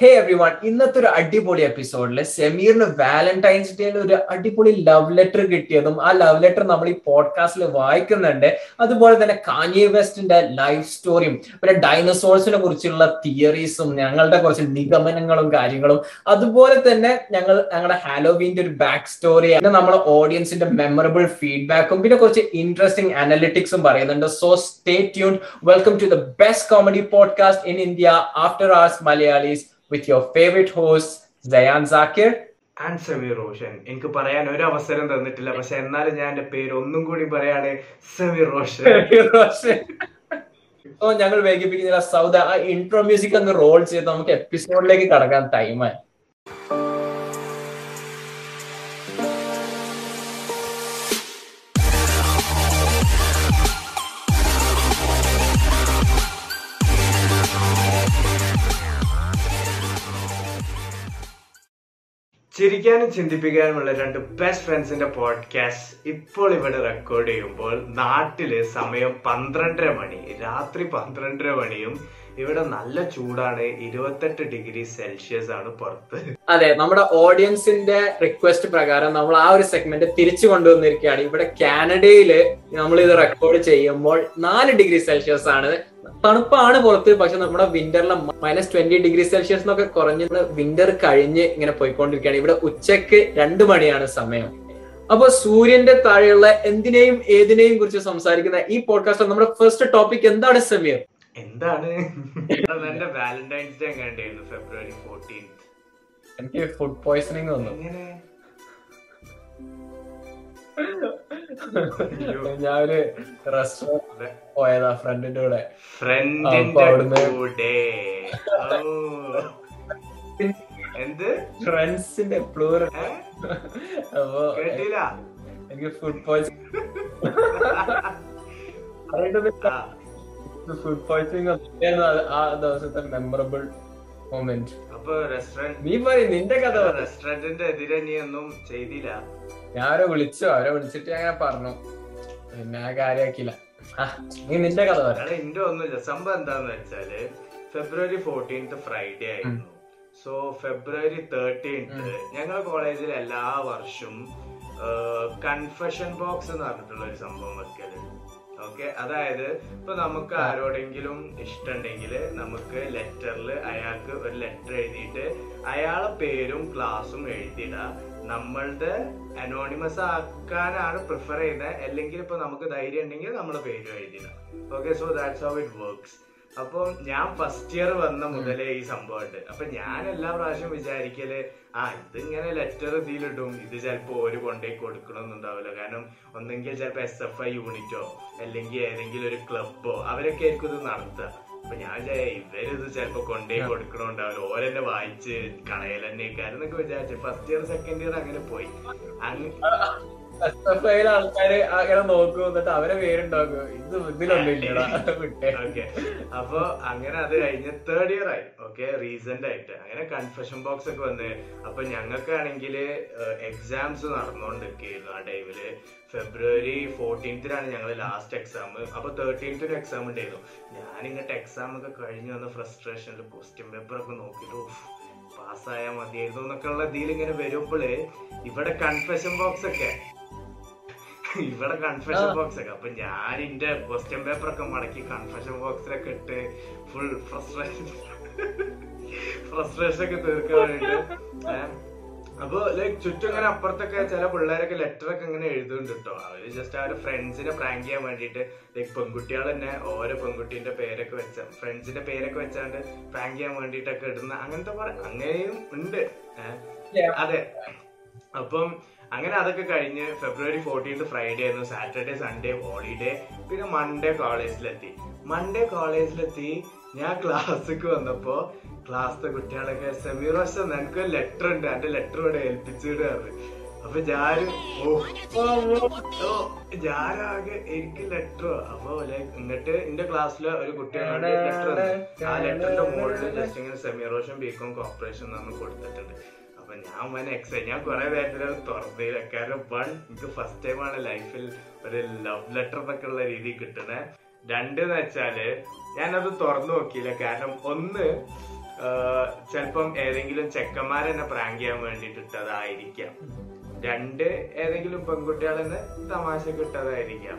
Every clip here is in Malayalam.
ഹേ എവ്രി വൺ ഇന്നത്തെ ഒരു അടിപൊളി എപ്പിസോഡിൽ സെമീറിന് വാലന്റൈൻസ് ഡേയിൽ ഒരു അടിപൊളി ലവ് ലെറ്റർ കിട്ടിയതും ആ ലവ് ലെറ്റർ നമ്മൾ ഈ പോഡ്കാസ്റ്റിൽ വായിക്കുന്നുണ്ട്. അതുപോലെ തന്നെ കാഞ്ഞി വെസ്റ്റിന്റെ ലൈഫ് സ്റ്റോറിയും പിന്നെ ഡൈനസോഴ്സിനെ കുറിച്ചുള്ള തിയറീസും ഞങ്ങളുടെ കുറച്ച് നിഗമനങ്ങളും കാര്യങ്ങളും. അതുപോലെ തന്നെ ഞങ്ങൾ ഞങ്ങളുടെ ഹാലോവീന്റെ ഒരു ബാക്ക് സ്റ്റോറി പിന്നെ നമ്മുടെ ഓഡിയൻസിന്റെ മെമ്മറബിൾ ഫീഡ്ബാക്കും പിന്നെ കുറച്ച് ഇൻട്രസ്റ്റിംഗ് അനലിറ്റിക്സും പറയുന്നുണ്ട്. So stay tune welcome to the best comedy podcast in India after hours Malayalees with your favorite host, Zayan Zakir. And Sameer Roshan എനിക്ക് പറയാൻ ഒരു അവസരം തന്നിട്ടില്ല. പക്ഷെ എന്നാലും ഞാൻ എന്റെ പേര് ഒന്നും കൂടി പറയാണ് സമീർ റോഷൻ ഓ ഞങ്ങൾ വൈകിപ്പിക്കുന്നില്ല സൗദ ആ ഇൻട്രോ മ്യൂസിക് അങ്ങ് റോൾ ചെയ്ത് നമുക്ക് എപ്പിസോഡിലേക്ക് കടക്കാൻ ടൈമായി ചിരിക്കാനും ചിന്തിപ്പിക്കാനുമുള്ള രണ്ട് ബെസ്റ്റ് ഫ്രണ്ട്സിന്റെ പോഡ്കാസ്റ്റ് ഇപ്പോൾ ഇവിടെ റെക്കോർഡ് ചെയ്യുമ്പോൾ നാട്ടിൽ സമയം പന്ത്രണ്ടര മണി രാത്രി പന്ത്രണ്ടര മണിയും ഇവിടെ നല്ല ചൂടാണ്. ഇരുപത്തെട്ട് ഡിഗ്രി സെൽഷ്യസ് ആണ് പുറത്ത്. അതെ നമ്മുടെ ഓഡിയൻസിന്റെ റിക്വസ്റ്റ് പ്രകാരം നമ്മൾ ആ ഒരു സെഗ്മെന്റ് തിരിച്ചു കൊണ്ടുവന്നിരിക്കുകയാണ്. ഇവിടെ കാനഡയിൽ നമ്മൾ ഇത് റെക്കോർഡ് ചെയ്യുമ്പോൾ നാല് ഡിഗ്രി സെൽഷ്യസ് ആണ്. തണുപ്പാണ് പുറത്ത് പക്ഷെ നമ്മുടെ വിന്ററിലെ മൈനസ് ട്വന്റി ഡിഗ്രി സെൽഷ്യസ് എന്നൊക്കെ കുറഞ്ഞ് വിന്റർ കഴിഞ്ഞ് ഇങ്ങനെ പോയിക്കൊണ്ടിരിക്കുകയാണ്. ഇവിടെ ഉച്ചയ്ക്ക് രണ്ട് മണിയാണ് സമയം. അപ്പൊ സൂര്യന്റെ താഴെയുള്ള എന്തിനേയും ഏതിനേയും കുറിച്ച് സംസാരിക്കുന്ന ഈ പോഡ്കാസ്റ്റ് നമ്മുടെ ഫസ്റ്റ് ടോപ്പിക് എന്താണ് സമീർ? എന്താണ്? എന്റെ വാലന്റൈൻസ് ഡേ എങ്ങനെയായിരുന്നു ഫെബ്രുവരി ഫോർട്ടീൻ എനിക്ക് ഫുഡ് പോയിസണിങ് വന്നു. ഞാൻ ഒരു റെസ്റ്റോറന്റ് പോയതാ ഫ്രണ്ടിന്റെ കൂടെ. അവിടുന്ന് എന്ത്? ഫ്രണ്ട്സിന്റെ പ്ലൂറൽ? അപ്പൊ എനിക്ക് ഫുഡ് പോയിസൺ. ഫുഡ് പോയ്സണിങ് ദിവസത്തെ മെമ്മറബിൾ മൊമെന്റ് അപ്പൊ റെസ്റ്റോറന്റ് നീ പറയും നിന്റെ കഥ റെസ്റ്റോറന്റിന്റെ എതിരെ നീ ഒന്നും ചെയ്തില്ല? ഞാൻ അവരെ വിളിച്ചു. അവരെ വിളിച്ചിട്ട് ഞാൻ പറഞ്ഞു. പിന്നെ നീ നിന്റെ കഥ എന്റെ ഒന്നുമില്ല. സംഭവം എന്താന്ന് വെച്ചാൽ ഫെബ്രുവരി ഫോർട്ടീൻത്ത് ഫ്രൈഡേ ആയിരുന്നു. സോ ഫെബ്രുവരി തേർട്ടീൻത്ത് ഞങ്ങൾ കോളേജിൽ എല്ലാ വർഷവും കൺഫെഷൻ ബോക്സ് എന്ന് പറഞ്ഞിട്ടുള്ള ഒരു സംഭവം വെക്കലുണ്ട് ഓക്കെ അതായത് ഇപ്പൊ നമുക്ക് ആരോടെങ്കിലും ഇഷ്ടമുണ്ടെങ്കിൽ നമുക്ക് ലെറ്ററിൽ അയാൾക്ക് ഒരു ലെറ്റർ എഴുതിയിട്ട് അയാളെ പേരും ക്ലാസ്സും എഴുതിയിടുക നമ്മളുടെ അനോണിമസ് ആക്കാനാണ് പ്രിഫർ ചെയ്യുന്നത്. അല്ലെങ്കിൽ ഇപ്പൊ നമുക്ക് ധൈര്യം ഉണ്ടെങ്കിൽ നമ്മുടെ പേരും എഴുതിയിടാം. Okay so that's how it works അപ്പം ഞാൻ ഫസ്റ്റ് ഇയർ വന്ന മുതലേ ഈ സംഭവമുണ്ട് അപ്പൊ ഞാൻ എല്ലാ പ്രാവശ്യം വിചാരിക്കൽ ആ ഇതിങ്ങനെ ലെറ്റർ ഇതിലിടും. ഇത് ചിലപ്പോ ഒരു കൊണ്ടേ കൊടുക്കണമെന്നുണ്ടാവില്ല കാരണം ഒന്നെങ്കിൽ ചിലപ്പോ എസ് എഫ് ഐ യൂണിറ്റോ അല്ലെങ്കിൽ ഏതെങ്കിലും ഒരു ക്ലബോ അവരൊക്കെ ആയിരിക്കും ഇത് നടത്തുക. അപ്പൊ ഞാൻ ഇവരിത് ചിലപ്പോ കൊണ്ടേ കൊടുക്കണമുണ്ടാവില്ല ഓരെന്നെ വായിച്ച് കളയലെന്നേക്കാരും എന്നൊക്കെ വിചാരിച്ചു. ഫസ്റ്റ് ഇയർ സെക്കൻഡ് ഇയർ അങ്ങനെ പോയി. അങ്ങ് അങ്ങനെ അവരെ ഇത് അപ്പൊ അങ്ങനെ അത് കഴിഞ്ഞ് തേർഡ് ഇയർ ആയി. ഓക്കെ റീസെന്റ് ആയിട്ട്. അങ്ങനെ കൺഫെഷൻ ബോക്സ് ഒക്കെ വന്ന്. അപ്പൊ ഞങ്ങൾക്കാണെങ്കിൽ എക്സാംസ് നടന്നുകൊണ്ടിരിക്കുകയായിരുന്നു ആ ടൈമിൽ ഫെബ്രുവരി ഫോർട്ടീൻത്തിനാണ് ഞങ്ങൾ ലാസ്റ്റ് എക്സാം അപ്പൊ ഒരു എക്സാം ഉണ്ടായിരുന്നു. ഞാൻ ഇങ്ങോട്ട് എക്സാം ഒക്കെ കഴിഞ്ഞ് വന്ന ഫ്രസ്ട്രേഷനിൽ ക്വസ്റ്റ്യൻ പേപ്പർ ഒക്കെ നോക്കിയിട്ട് പാസ്സായാൽ മതിയായിരുന്നു എന്നൊക്കെ ഉള്ള ഇതിൽ ഇങ്ങനെ വരുമ്പോൾ ഇവിടെ കൺഫെഷൻ ബോക്സ് ഒക്കെ ഇവിടെ കൺഫെഷൻ ബോക്സ് ഒക്കെ. അപ്പൊ ഞാൻ എന്റെ ക്വസ്റ്റ്യൻ പേപ്പർ ഒക്കെ മടക്കി കൺഫെഷൻ ബോക്സിലൊക്കെ ഇട്ട് ഫുൾ ഫ്രസ്ട്രേഷൻ ഫ്രസ്ട്രേഷൻ ഒക്കെ തീർക്കാൻ വേണ്ടിട്ട്. അപ്പൊ ലൈക് ചുറ്റും ഇങ്ങനെ അപ്പുറത്തൊക്കെ ചില പിള്ളേരൊക്കെ ലെറ്റർ ഒക്കെ ഇങ്ങനെ എഴുതുന്നുണ്ട് കേട്ടോ അവർ ജസ്റ്റ് അവരുടെ ഫ്രണ്ട്സിനെ പ്രാങ്ക് ചെയ്യാൻ വേണ്ടിയിട്ട് ലൈക് പെൺകുട്ടികൾ തന്നെ ഓരോ പെൺകുട്ടീന്റെ പേരൊക്കെ വെച്ച ഫ്രണ്ട്സിന്റെ പേരൊക്കെ വെച്ചാണ്ട് പ്രാങ്ക് ചെയ്യാൻ വേണ്ടിയിട്ടൊക്കെ ഇടുന്ന അങ്ങനത്തെ അങ്ങനെയും ഉണ്ട്. അതെ. അപ്പം അങ്ങനെ അതൊക്കെ കഴിഞ്ഞ് ഫെബ്രുവരി ഫോർട്ടീൻത് ഫ്രൈഡേ ആയിരുന്നു. സാറ്റർഡേ സൺഡേ ഹോളിഡേ പിന്നെ മൺഡേ കോളേജിലെത്തി മൺഡേ കോളേജിലെത്തി ഞാൻ ക്ലാസ്സിക്ക് വന്നപ്പോൾ ക്ലാസ്സിലെ കുട്ടികളൊക്കെ സെമീർ വർഷം നിനക്ക് ലെറ്റർ ഉണ്ട്. എന്റെ ലെറ്റർ ഇവിടെ ഏൽപ്പിച്ചിടാറ് അപ്പൊ ഞാനും ഞാനാകെ എനിക്ക് ലെറ്റർ അപ്പൊ എന്നിട്ട് എന്റെ ക്ലാസ്സിലെ ഒരു കുട്ടികളുടെ ലെറ്റർ ആ ലെറ്ററിന്റെ മുകളിൽ ജസ്റ്റ് ഇങ്ങനെ സെമി റോഷൻ ബികോം കോർപ്പറേഷൻ നമ്മൾ കൊടുത്തിട്ടുണ്ട്. അപ്പൊ ഞാൻ മന എക്സൈറ്റ് ഞാൻ കുറെ നേരത്തിൽ തുറന്നില്ല കാരണം വൺ എനിക്ക് ഫസ്റ്റ് ടൈമാണ് ലൈഫിൽ ഒരു ലവ് ലെറ്റർ എന്നൊക്കെ ഉള്ള രീതി കിട്ടണേ രണ്ട് എന്ന് വെച്ചാൽ ഞാനത് തുറന്നു നോക്കിയില്ല. കാരണം ഒന്ന് ചിലപ്പം ഏതെങ്കിലും ചെക്കന്മാരെന്നെ പ്രാങ്ക് ചെയ്യാൻ വേണ്ടിയിട്ട് ഇട്ടതായിരിക്കാം. രണ്ട് ഏതെങ്കിലും പെൺകുട്ടികളെന്ന് തമാശ കിട്ടതായിരിക്കാം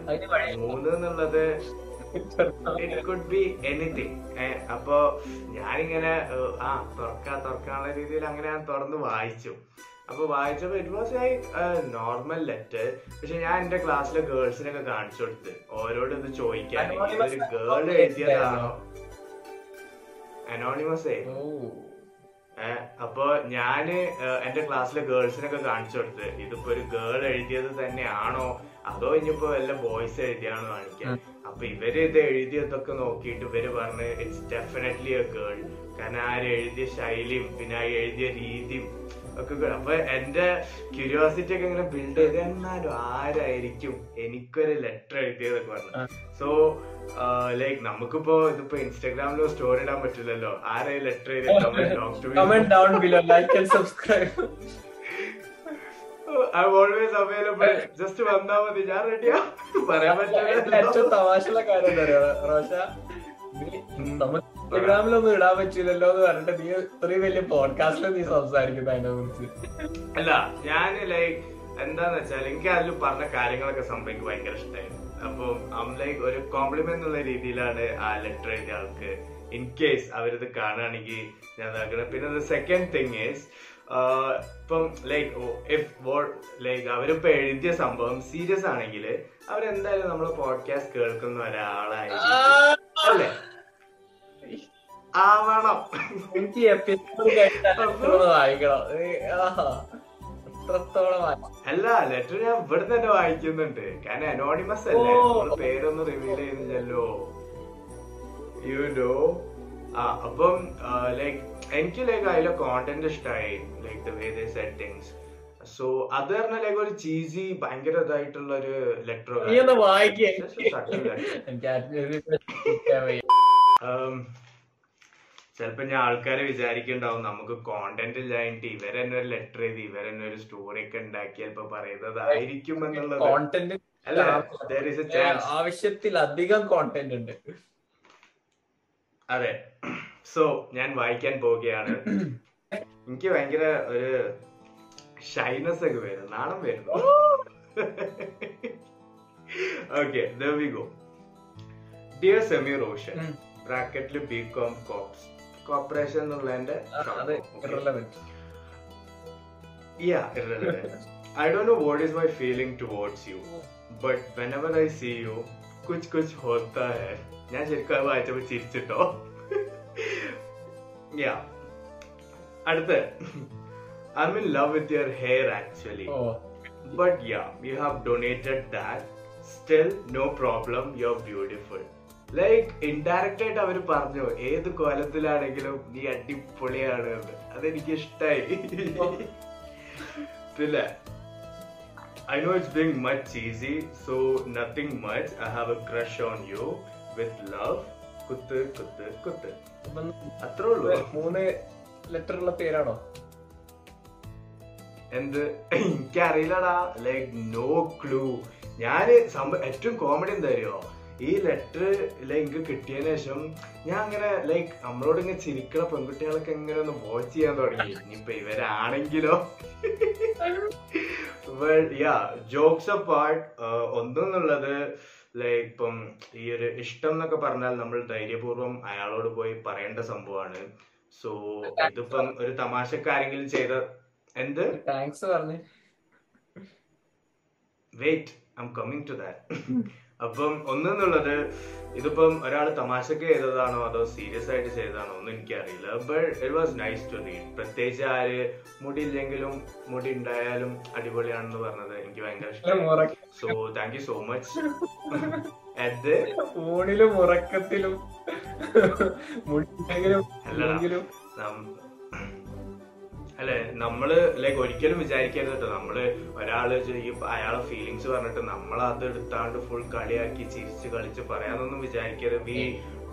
മൂന്ന് എന്നുള്ളത് ഇറ്റ് കുഡ് ബി എനിത്തിങ് അപ്പോ ഞാനിങ്ങനെ ആ തുറക്കാ തുറക്കാനുള്ള രീതിയിൽ അങ്ങനെ ഞാൻ തുറന്ന് വായിച്ചു. അപ്പൊ വായിച്ചപ്പോ it was like normal letter പക്ഷെ ഞാൻ എന്റെ ക്ലാസ്സിലെ ഗേൾസിനൊക്കെ കാണിച്ചു കൊടുത്ത്. ഓരോട് ഇത് ചോദിക്കാൻ ഇതൊരു ഗേൾ എഴുതിയതാണോ? അനോണിമസ് ഏ? അപ്പൊ ഞാൻ എന്റെ ക്ലാസ്സിലെ ഗേൾസിനൊക്കെ കാണിച്ചു കൊടുത്ത്. ഇതിപ്പോ ഒരു ഗേൾ എഴുതിയത് തന്നെയാണോ? അതോ ഇനിയിപ്പോ വല്ല ബോയ്സ് എഴുതിയാണ് കാണിക്കാൻ അപ്പൊ ഇവർ ഇത് എഴുതിയതൊക്കെ നോക്കിയിട്ട് ഇവർ പറഞ്ഞ് ഇറ്റ്സ് ഡെഫിനറ്റ്ലി എ ഗേൾ കാരണം ആ എഴുതിയ ശൈലിയും പിന്നെ ആ എഴുതിയ രീതിയും ഒക്കെ. അപ്പൊ എന്റെ ക്യൂരിയോസിറ്റി ഒക്കെ ഇങ്ങനെ ബിൽഡ് ചെയ്ത് എന്നാലും ആരായിരിക്കും എനിക്കൊരു ലെറ്റർ എഴുതിയതൊക്കെ പറഞ്ഞു. സോ ലൈക്ക് നമുക്കിപ്പോ ഇതിപ്പോ ഇൻസ്റ്റാഗ്രാമിലോ സ്റ്റോറി ഇടാൻ പറ്റില്ലല്ലോ. ആരായി ലെറ്റർ എഴുതി comment down below like and subscribe I always available just വന്നാ മതി ഞാൻ റെഡിയാ പറയാൻ ഏറ്റവും പറ്റില്ല. തമാശയുള്ള കാര്യം എന്താ റോഷ? നമുക്ക് ഇൻസ്റ്റാഗ്രാമിലൊന്നും ഇടാൻ പറ്റില്ലല്ലോ എന്ന് പറഞ്ഞിട്ട് നീ ഇത്രയും വലിയ പോഡ്കാസ്റ്റിൽ നീ സംസാരിക്കുന്ന അതിനെ കുറിച്ച്. അല്ല ഞാൻ ലൈക്ക് എന്താന്ന് വെച്ചാൽ എനിക്ക് അതിൽ പറഞ്ഞ കാര്യങ്ങളൊക്കെ സംഭവിക്ക് ഭയങ്കര ഇഷ്ടമായിരുന്നു അപ്പൊ ലൈക്ക് ഒരു കോംപ്ലിമെന്റ് എന്നുള്ള രീതിയിലാണ് ആ ലെറ്റർ എഴുതിയ ആൾക്ക് ഇൻ കേസ് അവരിത് കാണുകയാണെങ്കിൽ ഞാൻ ഇതാക്കുന്നത് പിന്നെ സെക്കൻഡ് തിങ് ഈസ് ഇപ്പം ലൈക്ക് ഇഫ് ലൈക്ക് അവരിപ്പോ എഴുതിയ സംഭവം സീരിയസ് ആണെങ്കിൽ അവരെന്തായാലും നമ്മളെ പോഡ്കാസ്റ്റ് കേൾക്കുന്ന ഒരാളായിരിക്കും. അല്ലേ? ആവണം. എനിക്ക്. അല്ല ലെറ്റർ ഞാൻ ഇവിടെ തന്നെ വായിക്കുന്നുണ്ട്. കാരണം അനോണിമസ് അല്ലേ? പേരൊന്നും റിവീൽ ചെയ്യുന്നില്ലല്ലോ. യു നോ അപ്പം ലൈക്ക് എനിക്ക് ലൈക്ക് അതിലെ കോണ്ടന്റ് ഇഷ്ടമായി like the way the settings so അത് പറഞ്ഞ ലൈക്ക് ഒരു ചീസി ഭയങ്കര ഇതായിട്ടുള്ള ഒരു ലെറ്റർ. ചിലപ്പോ ഞാൻ ആൾക്കാരെ വിചാരിക്കുന്നുണ്ടാവും നമുക്ക് കോണ്ടന്റ് ഇല്ലായിട്ട് ഇവരെന്നെ ഒരു ലെറ്റർ എഴുതി ഇവരെന്നെ ഒരു സ്റ്റോറി ഒക്കെ ഉണ്ടാക്കി ചിലപ്പോ പറയുന്നതായിരിക്കും എന്നുള്ളത്. കോണ്ടന്റ് അല്ല? there is a chance. ആവശ്യത്തിലധികം കോണ്ടന്റ് ഉണ്ട്. അതെ. സോ ഞാൻ വായിക്കാൻ പോവുകയാണ്. എനിക്ക് ഭയങ്കര ഒരു ഷൈനസ് ഒക്കെ വരും നാണം വരുന്നു. Okay we go dear Sameer Roshan. ബ്രാക്കറ്റിൽ ബി കോം കോപ്സ് കോർപ്പറേഷൻ എന്നുള്ളതിന്റെ ഐ അത് know what is my feeling towards you but whenever I see but കുച്ച് കുച്ച് ഹോത്ത ഞാൻ ശരിക്കും അത് വായിച്ചപ്പോൾ ചിരിച്ചിട്ടോ? യാ അടുത്ത്. I'm in love with your hair actually but yeah you have donated that still no problem you are beautiful like indirect ആയിട്ട് അവർ പറഞ്ഞു ഏത് കോലത്തിലാണെങ്കിലും നീ അടിപൊളിയാണ് അതെനിക്ക് ഇഷ്ടായി. പിന്നെ I know it's being much cheesy, so nothing much. I have a crush on you with love. കുത്ത് കുത്ത് കുത്ത്. അത്രേ ഉള്ളൂ. മൂന്ന് ലെറ്റർ ഉള്ള പേരാണോ? എന്ത്? എനിക്കറിയില്ലടാ. ലൈക്ക് നോ ക്ലൂ ഞാൻ സംഭവം ഏറ്റവും കോമഡി എന്താ അറിയോ? ഈ ലെറ്റർ ലൈക്ക് കിട്ടിയതിന് ശേഷം ഞാൻ അങ്ങനെ ലൈക്ക് നമ്മളോട് ഇങ്ങനെ ചിരിക്കണ പെൺകുട്ടികളൊക്കെ ഇങ്ങനെ ഒന്ന് വാച്ച് ചെയ്യാൻ തുടങ്ങി. ഇനിയിപ്പൊ ഇവരാണെങ്കിലോ? യാ ജോക്സ് അപ്പാർട്ട് ഒന്നെന്നുള്ളത് ലൈക്ക് ഇപ്പം ഈ ഒരു ഇഷ്ടം എന്നൊക്കെ പറഞ്ഞാൽ നമ്മൾ ധൈര്യപൂർവം അയാളോട് പോയി പറയേണ്ട സംഭവമാണ്. സോ ഇതിപ്പം ഒരു തമാശക്കാരെങ്കിലും ചെയ്ത എന്ത്? താങ്ക്സ് പറഞ്ഞു. Wait I'm coming to that അപ്പം ഒന്നെന്നുള്ളത് ഇതിപ്പം ഒരാൾ തമാശക്ക് ചെയ്തതാണോ അതോ സീരിയസ് ആയിട്ട് ചെയ്തതാണോ ഒന്നും എനിക്കറിയില്ല. But it was nice to read പ്രത്യേകിച്ച് ആര് മുടി ഇല്ലെങ്കിലും മുടി ഉണ്ടായാലും അടിപൊളിയാണെന്ന് പറഞ്ഞത് എനിക്ക് ഭയങ്കര ഇഷ്ടം. So thank you so much അത് ഫോണിലും ഉറക്കത്തിലും. അല്ലടാ. അല്ലെ? നമ്മൾ ലൈക്ക് ഒരിക്കലും വിചാരിക്കരുത് കേട്ടോ നമ്മൾ ഒരാൾ അയാളെ ഫീലിങ്സ് പറഞ്ഞിട്ട് നമ്മൾ അത് എടുത്താണ്ട് ഫുൾ കളിയാക്കി ചിരിച്ച് കളിച്ച് പറയാനൊന്നും വിചാരിക്കരുത്. We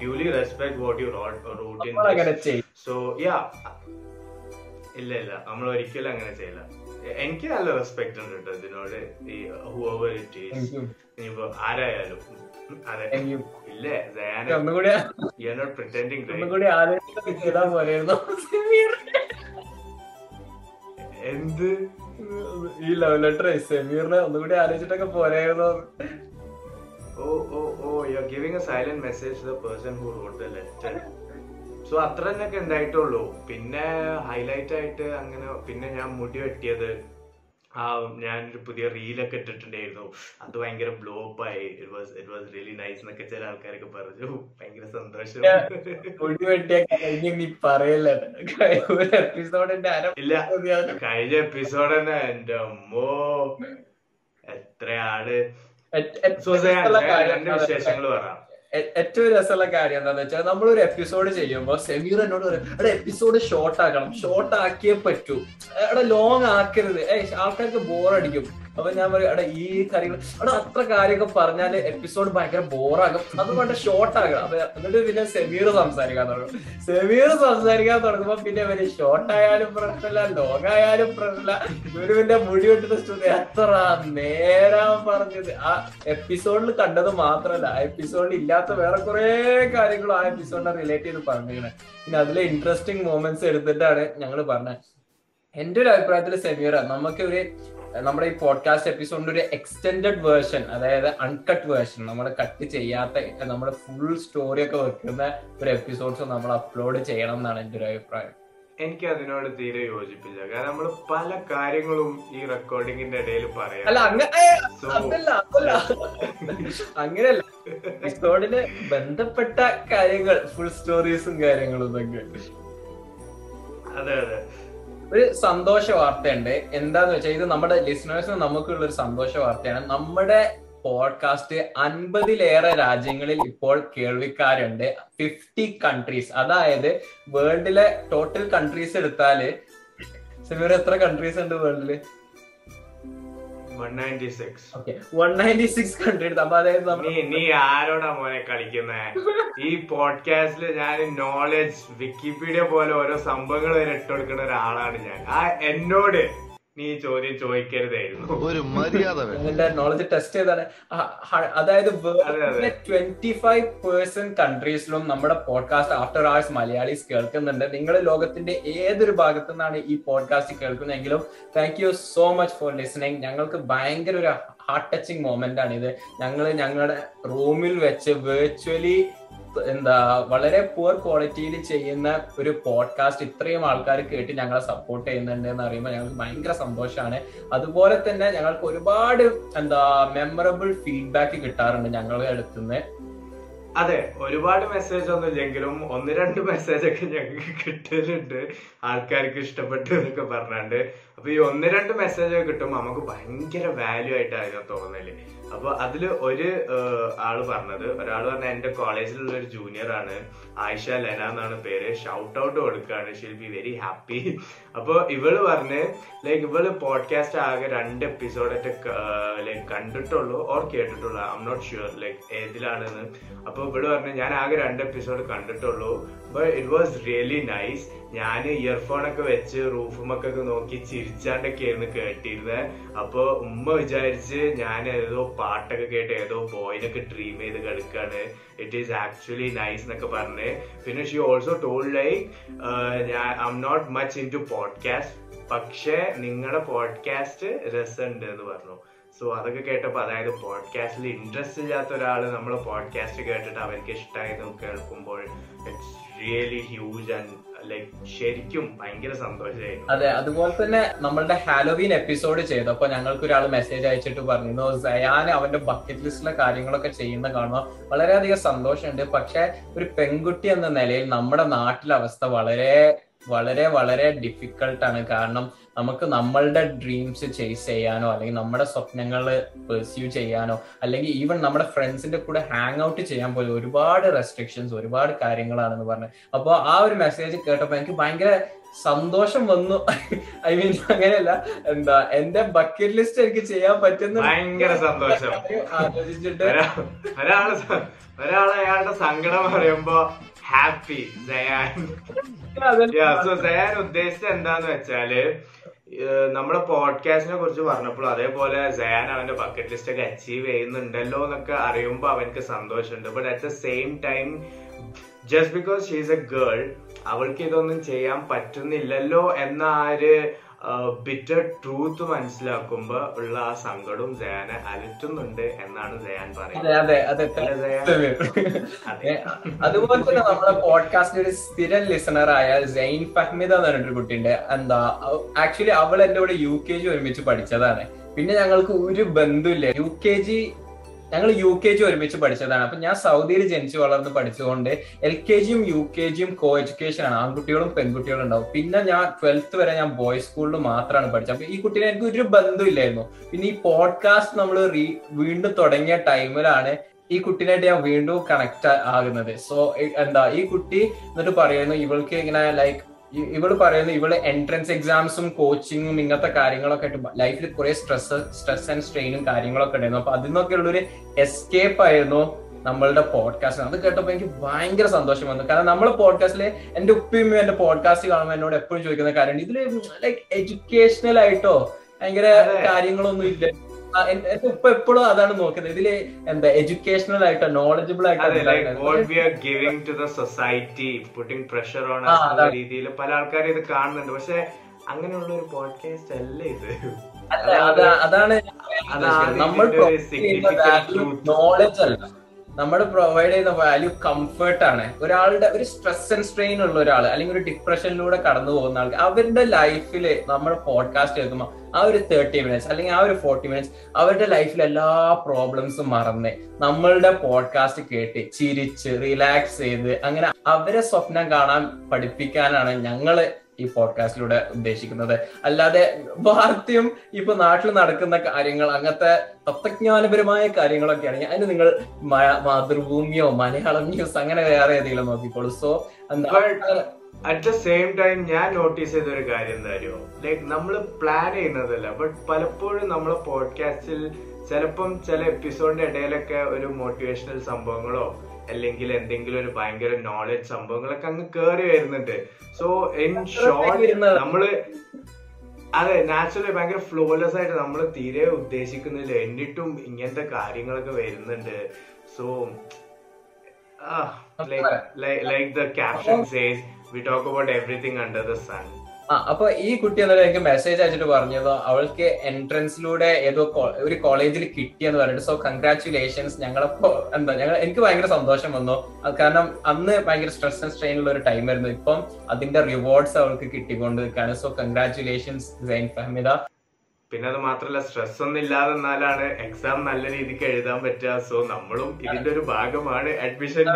duly respect what you root in so yeah ഇല്ല ഇല്ല. നമ്മൾ ഒരിക്കലും അങ്ങനെ ചെയ്യില്ല. എനിക്ക് നല്ല റെസ്പെക്ട് ഉണ്ട് കേട്ടോ ഇതിനോട്. ഈ ഹൂവർ ഇറ്റ് ഈസ്. ഇനിയിപ്പോ ആരായാലും. അതെ. ഇല്ലേ? യു ആർ നോട്ട് പ്രിറ്റൻഡിങ് എന്ത്? ഈ ലവ് ലെറ്റർ സെമീറിനെ ഒന്നുകൂടി ആലോചിച്ചിട്ടൊക്കെ പോരായിരുന്നു? Oh oh oh you are giving a silent message the person who wrote the letter so അത്ര തന്നെയൊക്കെ ഉണ്ടായിട്ടുള്ളൂ. പിന്നെ ഹൈലൈറ്റ് ആയിട്ട് അങ്ങനെ പിന്നെ ഞാൻ മുടി വെട്ടിയത്. ആ ഞാനൊരു പുതിയ റീലൊക്കെ ഇട്ടിട്ടുണ്ടായിരുന്നു. അത് ഭയങ്കര ബ്ലോപ്പ് ആയി it was it was really nice എന്നൊക്കെ ചില ആൾക്കാരൊക്കെ പറഞ്ഞു. ഭയങ്കര സന്തോഷം. ഇല്ല കഴിഞ്ഞ എപ്പിസോഡ് തന്നെ എന്റെ അമ്മോ എത്രയാൾ വിശേഷങ്ങൾ പറയാം. ഏറ്റവും രസമുള്ള കാര്യം എന്താന്ന് വെച്ചാൽ നമ്മൾ ഒരു എപ്പിസോഡ് ചെയ്യുമ്പോൾ സെമീർ എന്നോട് പറയും എടാ എപ്പിസോഡ് ഷോർട്ട് ആക്കണം. ഷോർട്ട് ആക്കിയേ പറ്റൂ. എടാ ലോങ് ആക്കരുത്. ഏ ആൾക്കാർക്ക് ബോറടിക്കും അപ്പൊ ഞാൻ പറയും എടാ ഈ കാര്യങ്ങൾ എടാ അത്ര കാര്യമൊക്കെ പറഞ്ഞാൽ എപ്പിസോഡ് ഭയങ്കര ബോറാകും. അതുകൊണ്ട് ഷോർട്ട് ആകും അപ്പൊ എന്നിട്ട് പിന്നെ സെമീർ സംസാരിക്കാൻ തുടങ്ങും. സെമീർ സംസാരിക്കാൻ തുടങ്ങുമ്പോ പിന്നെ ഇവർ ഷോർട്ട് ആയാലും പ്രശ്നമില്ല ലോങ് ആയാലും പ്രശ്നമില്ല. ഇവർ പിന്നെ മുടി വിട്ടിട്ട് സ്റ്റുഡി എത്ര നേരാ പറഞ്ഞത്. ആ എപ്പിസോഡിൽ കണ്ടത് മാത്രല്ല. ആ എപ്പിസോഡിൽ ഇല്ലാത്ത വേറെ കുറെ കാര്യങ്ങളും ആ എപ്പിസോഡിനെ റിലേറ്റ് ചെയ്ത് പറഞ്ഞിരിക്കണേ. പിന്നെ അതിലെ ഇൻട്രസ്റ്റിംഗ് മൊമെന്റ്സ് എടുത്തിട്ടാണ് ഞങ്ങൾ പറഞ്ഞത്. എന്റെ ഒരു അഭിപ്രായത്തിൽ സെമീറ നമുക്ക് ഒരു നമ്മുടെ ഈ പോഡ്കാസ്റ്റ് എപ്പിസോഡിന്റെ ഒരു എക്സ്റ്റെൻഡഡ് വേർഷൻ അതായത് അൺകട്ട് വേർഷൻ നമ്മൾ കട്ട് ചെയ്യാത്ത നമ്മുടെ ഫുൾ സ്റ്റോറി ഒക്കെ വെക്കുന്ന ഒരു എപ്പിസോഡ്സ് നമ്മൾ അപ്ലോഡ് ചെയ്യണം എന്നാണ് എന്റെ ഒരു അഭിപ്രായം. എനിക്ക് അതിനോട് തീരെ യോജിപ്പില്ല. കാരണം നമ്മൾ പല കാര്യങ്ങളും ഈ റെക്കോർഡിങ്ങിന്റെ ഇടയിൽ അല്ല പറയാം അതല്ല അങ്ങനെയല്ല. എപ്പിസോഡിന് ബന്ധപ്പെട്ട കാര്യങ്ങൾ ഫുൾ സ്റ്റോറീസും കാര്യങ്ങളും ഒക്കെ അതെ അതെ. ഒരു സന്തോഷ വാർത്തയുണ്ട്. എന്താന്ന് വെച്ചാൽ ഇത് നമ്മുടെ ലിസണേഴ്സിന് നമുക്കുള്ള ഒരു സന്തോഷ വാർത്തയാണ്. നമ്മുടെ പോഡ്കാസ്റ്റ് അൻപതിലേറെ രാജ്യങ്ങളിൽ ഇപ്പോൾ കേൾവിക്കാരുണ്ട്. ഫിഫ്റ്റി കൺട്രീസ് അതായത് വേൾഡിലെ ടോട്ടൽ കൺട്രീസ് എടുത്താൽ സമീർ എത്ര കൺട്രീസ് ഉണ്ട് വേൾഡിൽ നീ നീ ആരോടാ മോനെ കളിക്കുന്നേ? ഈ പോഡ്കാസ്റ്റിൽ ഞാൻ നോളജ് വിക്കിപീഡിയ പോലെ ഓരോ സംഭവങ്ങൾ വരെ ഇട്ടുകൊടുക്കുന്ന ഒരാളാണ് ഞാൻ. ആ എന്നോട് നീ ചോദ്യം ചോദിക്കരുതായിരുന്നു. ഒരു മര്യാദ നോളജ് ടെസ്റ്റ് ചെയ്താണ്. അതായത് അതെ, അതെ. ട്വന്റി ഫൈവ് പേഴ്സെന്റ് കൺട്രീസിലും നമ്മുടെ പോഡ്കാസ്റ്റ് ആഫ്റ്റർ ആവേഴ്സ് മലയാളീസ് കേൾക്കുന്നുണ്ട്. നിങ്ങൾ ലോകത്തിന്റെ ഏതൊരു ഭാഗത്തു നിന്നാണ് ഈ podcast കേൾക്കുന്നതെങ്കിലും thank you so much for listening ഞങ്ങൾക്ക് ഭയങ്കര ഒരു ഹാർട്ട് ടച്ചിങ് മൊമെന്റ് ആണ് ഇത് ഞങ്ങൾ ഞങ്ങളുടെ റൂമിൽ വെച്ച് വെർച്വലി എന്താ വളരെ പുവർ ക്വാളിറ്റിയിൽ ചെയ്യുന്ന ഒരു പോഡ്കാസ്റ്റ് ഇത്രയും ആൾക്കാർ കേട്ട് ഞങ്ങളെ സപ്പോർട്ട് ചെയ്യുന്നുണ്ട് എന്ന് പറയുമ്പോൾ ഞങ്ങൾക്ക് ഭയങ്കര സന്തോഷമാണ് അതുപോലെ തന്നെ ഞങ്ങൾക്ക് ഒരുപാട് എന്താ മെമ്മറബിൾ ഫീഡ്ബാക്ക് കിട്ടാറുണ്ട് ഞങ്ങളുടെ അടുത്തുനിന്ന് അതെ ഒരുപാട് മെസ്സേജ് ഒന്നുമില്ലെങ്കിലും ഒന്ന് രണ്ട് മെസ്സേജ് ഒക്കെ ഞങ്ങൾക്ക് കിട്ടലുണ്ട്. ആൾക്കാർക്ക് ഇഷ്ടപ്പെട്ടു എന്നൊക്കെ പറഞ്ഞാണ്ട്. അപ്പൊ ഈ ഒന്ന് രണ്ട് മെസ്സേജ് കിട്ടുമ്പോൾ നമുക്ക് ഭയങ്കര വാല്യൂ ആയിട്ടായിരുന്നു തോന്നൽ. അപ്പൊ അതിൽ ഒരു ആൾ പറഞ്ഞത് ഒരാൾ പറഞ്ഞ എന്റെ കോളേജിലുള്ള ഒരു ജൂനിയർ ആണ് ആയിഷ ലെന എന്നാണ് പേര്. ഷൗട്ട് ഔട്ട് കൊടുക്കുകയാണ് ഷിൽ ബി വെരി ഹാപ്പി അപ്പൊ ഇവൾ പറഞ്ഞ് ലൈക്ക് ഇവൾ പോഡ്കാസ്റ്റ് ആകെ രണ്ട് എപ്പിസോഡൊക്കെ ലൈക്ക് കണ്ടിട്ടുള്ളൂ ഓർ കേട്ടിട്ടുള്ളൂ. I'm not sure like ഏതിലാണെന്ന്. അപ്പൊ ഇവൾ പറഞ്ഞ് ഞാൻ ആകെ രണ്ട് എപ്പിസോഡ് കണ്ടിട്ടുള്ളൂ but it was really nice ഞാൻ ഇയർഫോൺ ഒക്കെ വെച്ച് റൂഫുമൊക്കെ നോക്കി ചിരിച്ചാണ്ടൊക്കെ ആയിരുന്നു കേട്ടിരുന്നത് അപ്പൊ ഉമ്മ വിചാരിച്ച് ഞാൻ ഏതോ പാട്ടൊക്കെ കേട്ട് ഏതോ ബോയിനൊക്കെ ഡ്രീം ചെയ്ത് കളിക്കാണ്. ഇറ്റ് ഈസ് ആക്ച്വലി നൈസ് എന്നൊക്കെ പറഞ്ഞ്. പിന്നെ ഷീ ഓൾസോ ടോൾ ലൈക്ക് ഞാൻ I'm not much into podcast പക്ഷേ നിങ്ങളുടെ പോഡ്കാസ്റ്റ് രസമുണ്ട് എന്ന് പറഞ്ഞു. സോ അതൊക്കെ കേട്ടപ്പോൾ അതായത് പോഡ്കാസ്റ്റിൽ ഇൻട്രസ്റ്റ് ഇല്ലാത്ത ഒരാൾ നമ്മൾ പോഡ്കാസ്റ്റ് കേട്ടിട്ട് അവർക്ക് ഇഷ്ടമായി കേൾക്കുമ്പോൾ it's really huge and like ശരിക്കും ഭയങ്കര സന്തോഷമായിരുന്നു അതെ അതുപോലെ തന്നെ നമ്മളുടെ ഹാലോവീൻ എപ്പിസോഡ് ചെയ്തപ്പോ ഞങ്ങൾക്ക് ഒരാൾ മെസ്സേജ് അയച്ചിട്ട് പറഞ്ഞു സയാൻ അവന്റെ ബക്കറ്റ് ലിസ്റ്റിലെ കാര്യങ്ങളൊക്കെ ചെയ്യുന്ന കാണുമ്പോൾ വളരെയധികം സന്തോഷമുണ്ട്. പക്ഷെ ഒരു പെൺകുട്ടി എന്ന നിലയിൽ നമ്മുടെ നാട്ടിലെ അവസ്ഥ വളരെ വളരെ വളരെ ഡിഫിക്കൾട്ടാണ് കാരണം നമുക്ക് നമ്മളുടെ ഡ്രീംസ് ചേസ് ചെയ്യാനോ അല്ലെങ്കിൽ നമ്മുടെ സ്വപ്നങ്ങൾ പെർസ്യൂ ചെയ്യാനോ അല്ലെങ്കിൽ ഈവൻ നമ്മുടെ ഫ്രണ്ട്സിന്റെ കൂടെ ഹാങ് ഔട്ട് ചെയ്യാൻ പോലും ഒരുപാട് റെസ്ട്രിക്ഷൻസ് ഒരുപാട് കാര്യങ്ങളാണെന്ന് പറഞ്ഞു. അപ്പോൾ ആ ഒരു മെസ്സേജ് കേട്ടപ്പോൾ എനിക്ക് ഭയങ്കര സന്തോഷം വന്നു. ഐ മീൻ അങ്ങനെയല്ല. എന്താ എന്റെ ബക്കറ്റ് ലിസ്റ്റ് എനിക്ക് ചെയ്യാൻ പറ്റുന്ന ഭയങ്കര സന്തോഷം. ആലോചിച്ചിട്ട് ഒരാ- ഒരാൾ സ- അയാളുടെ സങ്കടം പറയുമ്പോ ഹാപ്പി സയാൻ സോ സയാൻ ഉദ്ദേശിച്ചത് എന്താന്ന് വെച്ചാൽ നമ്മുടെ നമ്മളെ പോഡ്കാസ്റ്റിനെ കുറിച്ച് പറഞ്ഞപ്പോൾ അതേപോലെ സയാൻ അവന്റെ ബക്കറ്റ് ലിസ്റ്റ് ഒക്കെ അച്ചീവ് ചെയ്യുന്നുണ്ടല്ലോ എന്നൊക്കെ അറിയുമ്പോൾ അവനക്ക് സന്തോഷമുണ്ട്. But at the same time just because she's a girl അവൾക്ക് ഇതൊന്നും ചെയ്യാൻ പറ്റുന്നില്ലല്ലോ എന്ന ആ ഒരു ബിറ്റർ ട്രൂത്ത് മനസ്സിലാക്കുമ്പോ ഉള്ള ആ സങ്കടവും ജയാനെ അലറ്റുന്നുണ്ട് എന്നാണ് ജയാൻ പറയുന്നത്. അതുപോലെ തന്നെ നമ്മുടെ പോഡ്കാസ്റ്റിന്റെ ഒരു സ്ഥിരം ലിസണർ ആയ സെയിൻ ഫഹ്മിദ എന്ന് പറഞ്ഞൊരു കുട്ടിയുണ്ട്. എന്താ ആക്ച്വലി അവൾ എന്റെ കൂടെ യു കെ ജി ഒരുമിച്ച് പഠിച്ചതാണ്. പിന്നെ ഞങ്ങൾക്ക് ഒരു ബന്ധുല്ല യു കെ ജി ഞങ്ങൾ യു കെ ജി ഒരുമിച്ച് പഠിച്ചതാണ്. അപ്പൊ ഞാൻ സൗദിയിൽ ജനിച്ചു വളർന്ന് പഠിച്ചുകൊണ്ട് എൽ കെ ജിയും യു കെ ജിയും കോ എഡ്യൂക്കേഷൻ ആണ്. ആൺകുട്ടികളും പെൺകുട്ടികളും ഉണ്ടാവും. പിന്നെ ഞാൻ ട്വൽത്ത് വരെ ഞാൻ ബോയ്സ് സ്കൂളിൽ മാത്രമാണ് പഠിച്ചത്. അപ്പൊ ഈ കുട്ടീനെ എനിക്ക് ഒരു ബന്ധമില്ലായിരുന്നു പിന്നെ ഈ പോഡ്കാസ്റ്റ് നമ്മൾ റീ വീണ്ടും തുടങ്ങിയ ടൈമിലാണ് ഈ കുട്ടീനായിട്ട് ഞാൻ വീണ്ടും കണക്ട് ആകുന്നത്. സോ എന്താ ഈ കുട്ടി എന്നിട്ട് പറയുന്നു ഇവൾക്ക് ഇങ്ങനെ ലൈക്ക് ഇവൾ പറയുന്നത് ഇവൾ എൻട്രൻസ് എക്സാംസും കോച്ചിങ്ങും ഇങ്ങനത്തെ കാര്യങ്ങളൊക്കെ ആയിട്ട് ലൈഫിൽ കുറെ സ്ട്രെസ് സ്ട്രെസ് ആൻഡ് സ്ട്രെയിനും കാര്യങ്ങളൊക്കെ ഉണ്ടായിരുന്നു. അപ്പൊ അതിൽ നിന്നൊക്കെ ഉള്ളൊരു എസ്കേപ്പ് ആയിരുന്നു നമ്മളുടെ പോഡ്കാസ്റ്റ് അത് കേട്ടപ്പോ എനിക്ക് ഭയങ്കര സന്തോഷം വന്നു. കാരണം നമ്മൾ പോഡ്കാസ്റ്റിൽ എന്റെ ഉപ്പയും എന്റെ പോഡ്കാസ്റ്റ് കാണുമ്പോൾ എന്നോട് എപ്പോഴും ചോദിക്കുന്ന കാര്യമാണ് ഇതിൽ ലൈക് എഡ്യൂക്കേഷണൽ ആയിട്ടോ ഭയങ്കര. കാര്യങ്ങളൊന്നും ഇല്ല. എന്റെ ഉപ്പ എപ്പോഴും അതാണ് നോക്കുന്നത്. ഇതിൽ എന്താ എഡ്യൂക്കേഷണൽ ആയിട്ടോ നോളജബിൾ ആയിട്ടോ we are giving to the society putting pressure on രീതിയിൽ പല ആൾക്കാരും ഇത് കാണുന്നുണ്ട്. പക്ഷെ അങ്ങനെയുള്ള ഒരു പോഡ്കാസ്റ്റ് അല്ല ഇത്? അതാണ് നമ്മൾ നോളജ് അല്ല. നമ്മൾ പ്രൊവൈഡ് ചെയ്യുന്ന വാല്യൂ കംഫർട്ട് ആണ്. ഒരാളുടെ ഒരു സ്ട്രെസ് ആൻഡ് സ്ട്രെയിൻ ഉള്ള ഒരാൾ അല്ലെങ്കിൽ ഒരു ഡിപ്രഷനിലൂടെ കടന്നു പോകുന്ന ആൾക്ക് അവരുടെ ലൈഫിൽ നമ്മൾ പോഡ്കാസ്റ്റ് കേൾക്കുമ്പോൾ ആ ഒരു തേർട്ടി മിനിറ്റ്സ് അല്ലെങ്കിൽ ആ ഒരു ഫോർട്ടി മിനിറ്റ്സ് അവരുടെ ലൈഫിൽ എല്ലാ പ്രോബ്ലംസും മറന്ന് നമ്മളുടെ പോഡ്കാസ്റ്റ് കേട്ട് ചിരിച്ച് റിലാക്സ് ചെയ്ത് അങ്ങനെ അവരെ സ്വപ്നം കാണാൻ പഠിപ്പിക്കാനാണ് ഞങ്ങൾ ഈ പോഡ്കാസ്റ്റിലൂടെ ഉദ്ദേശിക്കുന്നത്. അല്ലാതെ വാർത്തയും ഇപ്പൊ നാട്ടിൽ നടക്കുന്ന കാര്യങ്ങൾ അങ്ങനത്തെ തത്വജ്ഞാനപരമായ കാര്യങ്ങളൊക്കെ ആണ് അതിന് നിങ്ങൾ മാതൃഭൂമിയോ മലയാളം ന്യൂസ് അങ്ങനെ വേറെ ഏതെങ്കിലും നോക്കിക്കോളൂ. So at the same time ഞാൻ നോട്ടീസ് ചെയ്ത ഒരു കാര്യം എന്താ അറിയോ? ലൈക്ക് നമ്മൾ പ്ലാൻ ചെയ്യുന്നതല്ല. ബട്ട് പലപ്പോഴും നമ്മളെ പോഡ്കാസ്റ്റിൽ ചിലപ്പം ചില എപ്പിസോഡിന്റെ ഇടയിലൊക്കെ ഒരു മോട്ടിവേഷണൽ സംഭവങ്ങളോ അല്ലെങ്കിൽ എന്തെങ്കിലും ഒരു ഭയങ്കര നോളജ് സംഭവങ്ങളൊക്കെ അങ്ങ് കേറി വരുന്നുണ്ട്. So in short. നമ്മൾ അതെ നാച്ചുറലി ഭയങ്കര ഫ്ലോലെസ് ആയിട്ട് നമ്മൾ തീരെ ഉദ്ദേശിക്കുന്നില്ല. എന്നിട്ടും ഇങ്ങനത്തെ കാര്യങ്ങളൊക്കെ വരുന്നുണ്ട്. So like the caption says we talk about everything under the sun ആ അപ്പൊ ഈ കുട്ടി എന്നിട്ട് എനിക്ക് മെസ്സേജ് അയച്ചിട്ട് പറഞ്ഞത് അവൾക്ക് എൻട്രൻസിലൂടെ ഏതോ ഒരു കോളേജിൽ കിട്ടിയെന്ന് പറഞ്ഞിട്ട്. സോ കൺഗ്രാറ്റുലേഷൻസ് ഞങ്ങളപ്പോ എന്താ ഞങ്ങൾ എനിക്ക് ഭയങ്കര സന്തോഷം വന്നു. കാരണം അന്ന് ഭയങ്കര സ്ട്രെസ് ആൻഡ് സ്ട്രെയിൻ ഉള്ള ഒരു ടൈം ആയിരുന്നു. ഇപ്പം അതിന്റെ റിവാർഡ്സ് അവൾക്ക് കിട്ടിക്കൊണ്ട് നിൽക്കുകയാണ് സോ കൺഗ്രാറ്റുലേഷൻസ് സൈൻ ഫഹമിദ പിന്നെ അത് മാത്രല്ല സ്ട്രെസ് ഒന്നും ഇല്ലാതെ എന്നാലാണ് എക്സാം നല്ല രീതിക്ക് എഴുതാൻ പറ്റുക. സോ നമ്മളും ഇതിന്റെ ഒരു ഭാഗമാണ് അഡ്മിഷൻ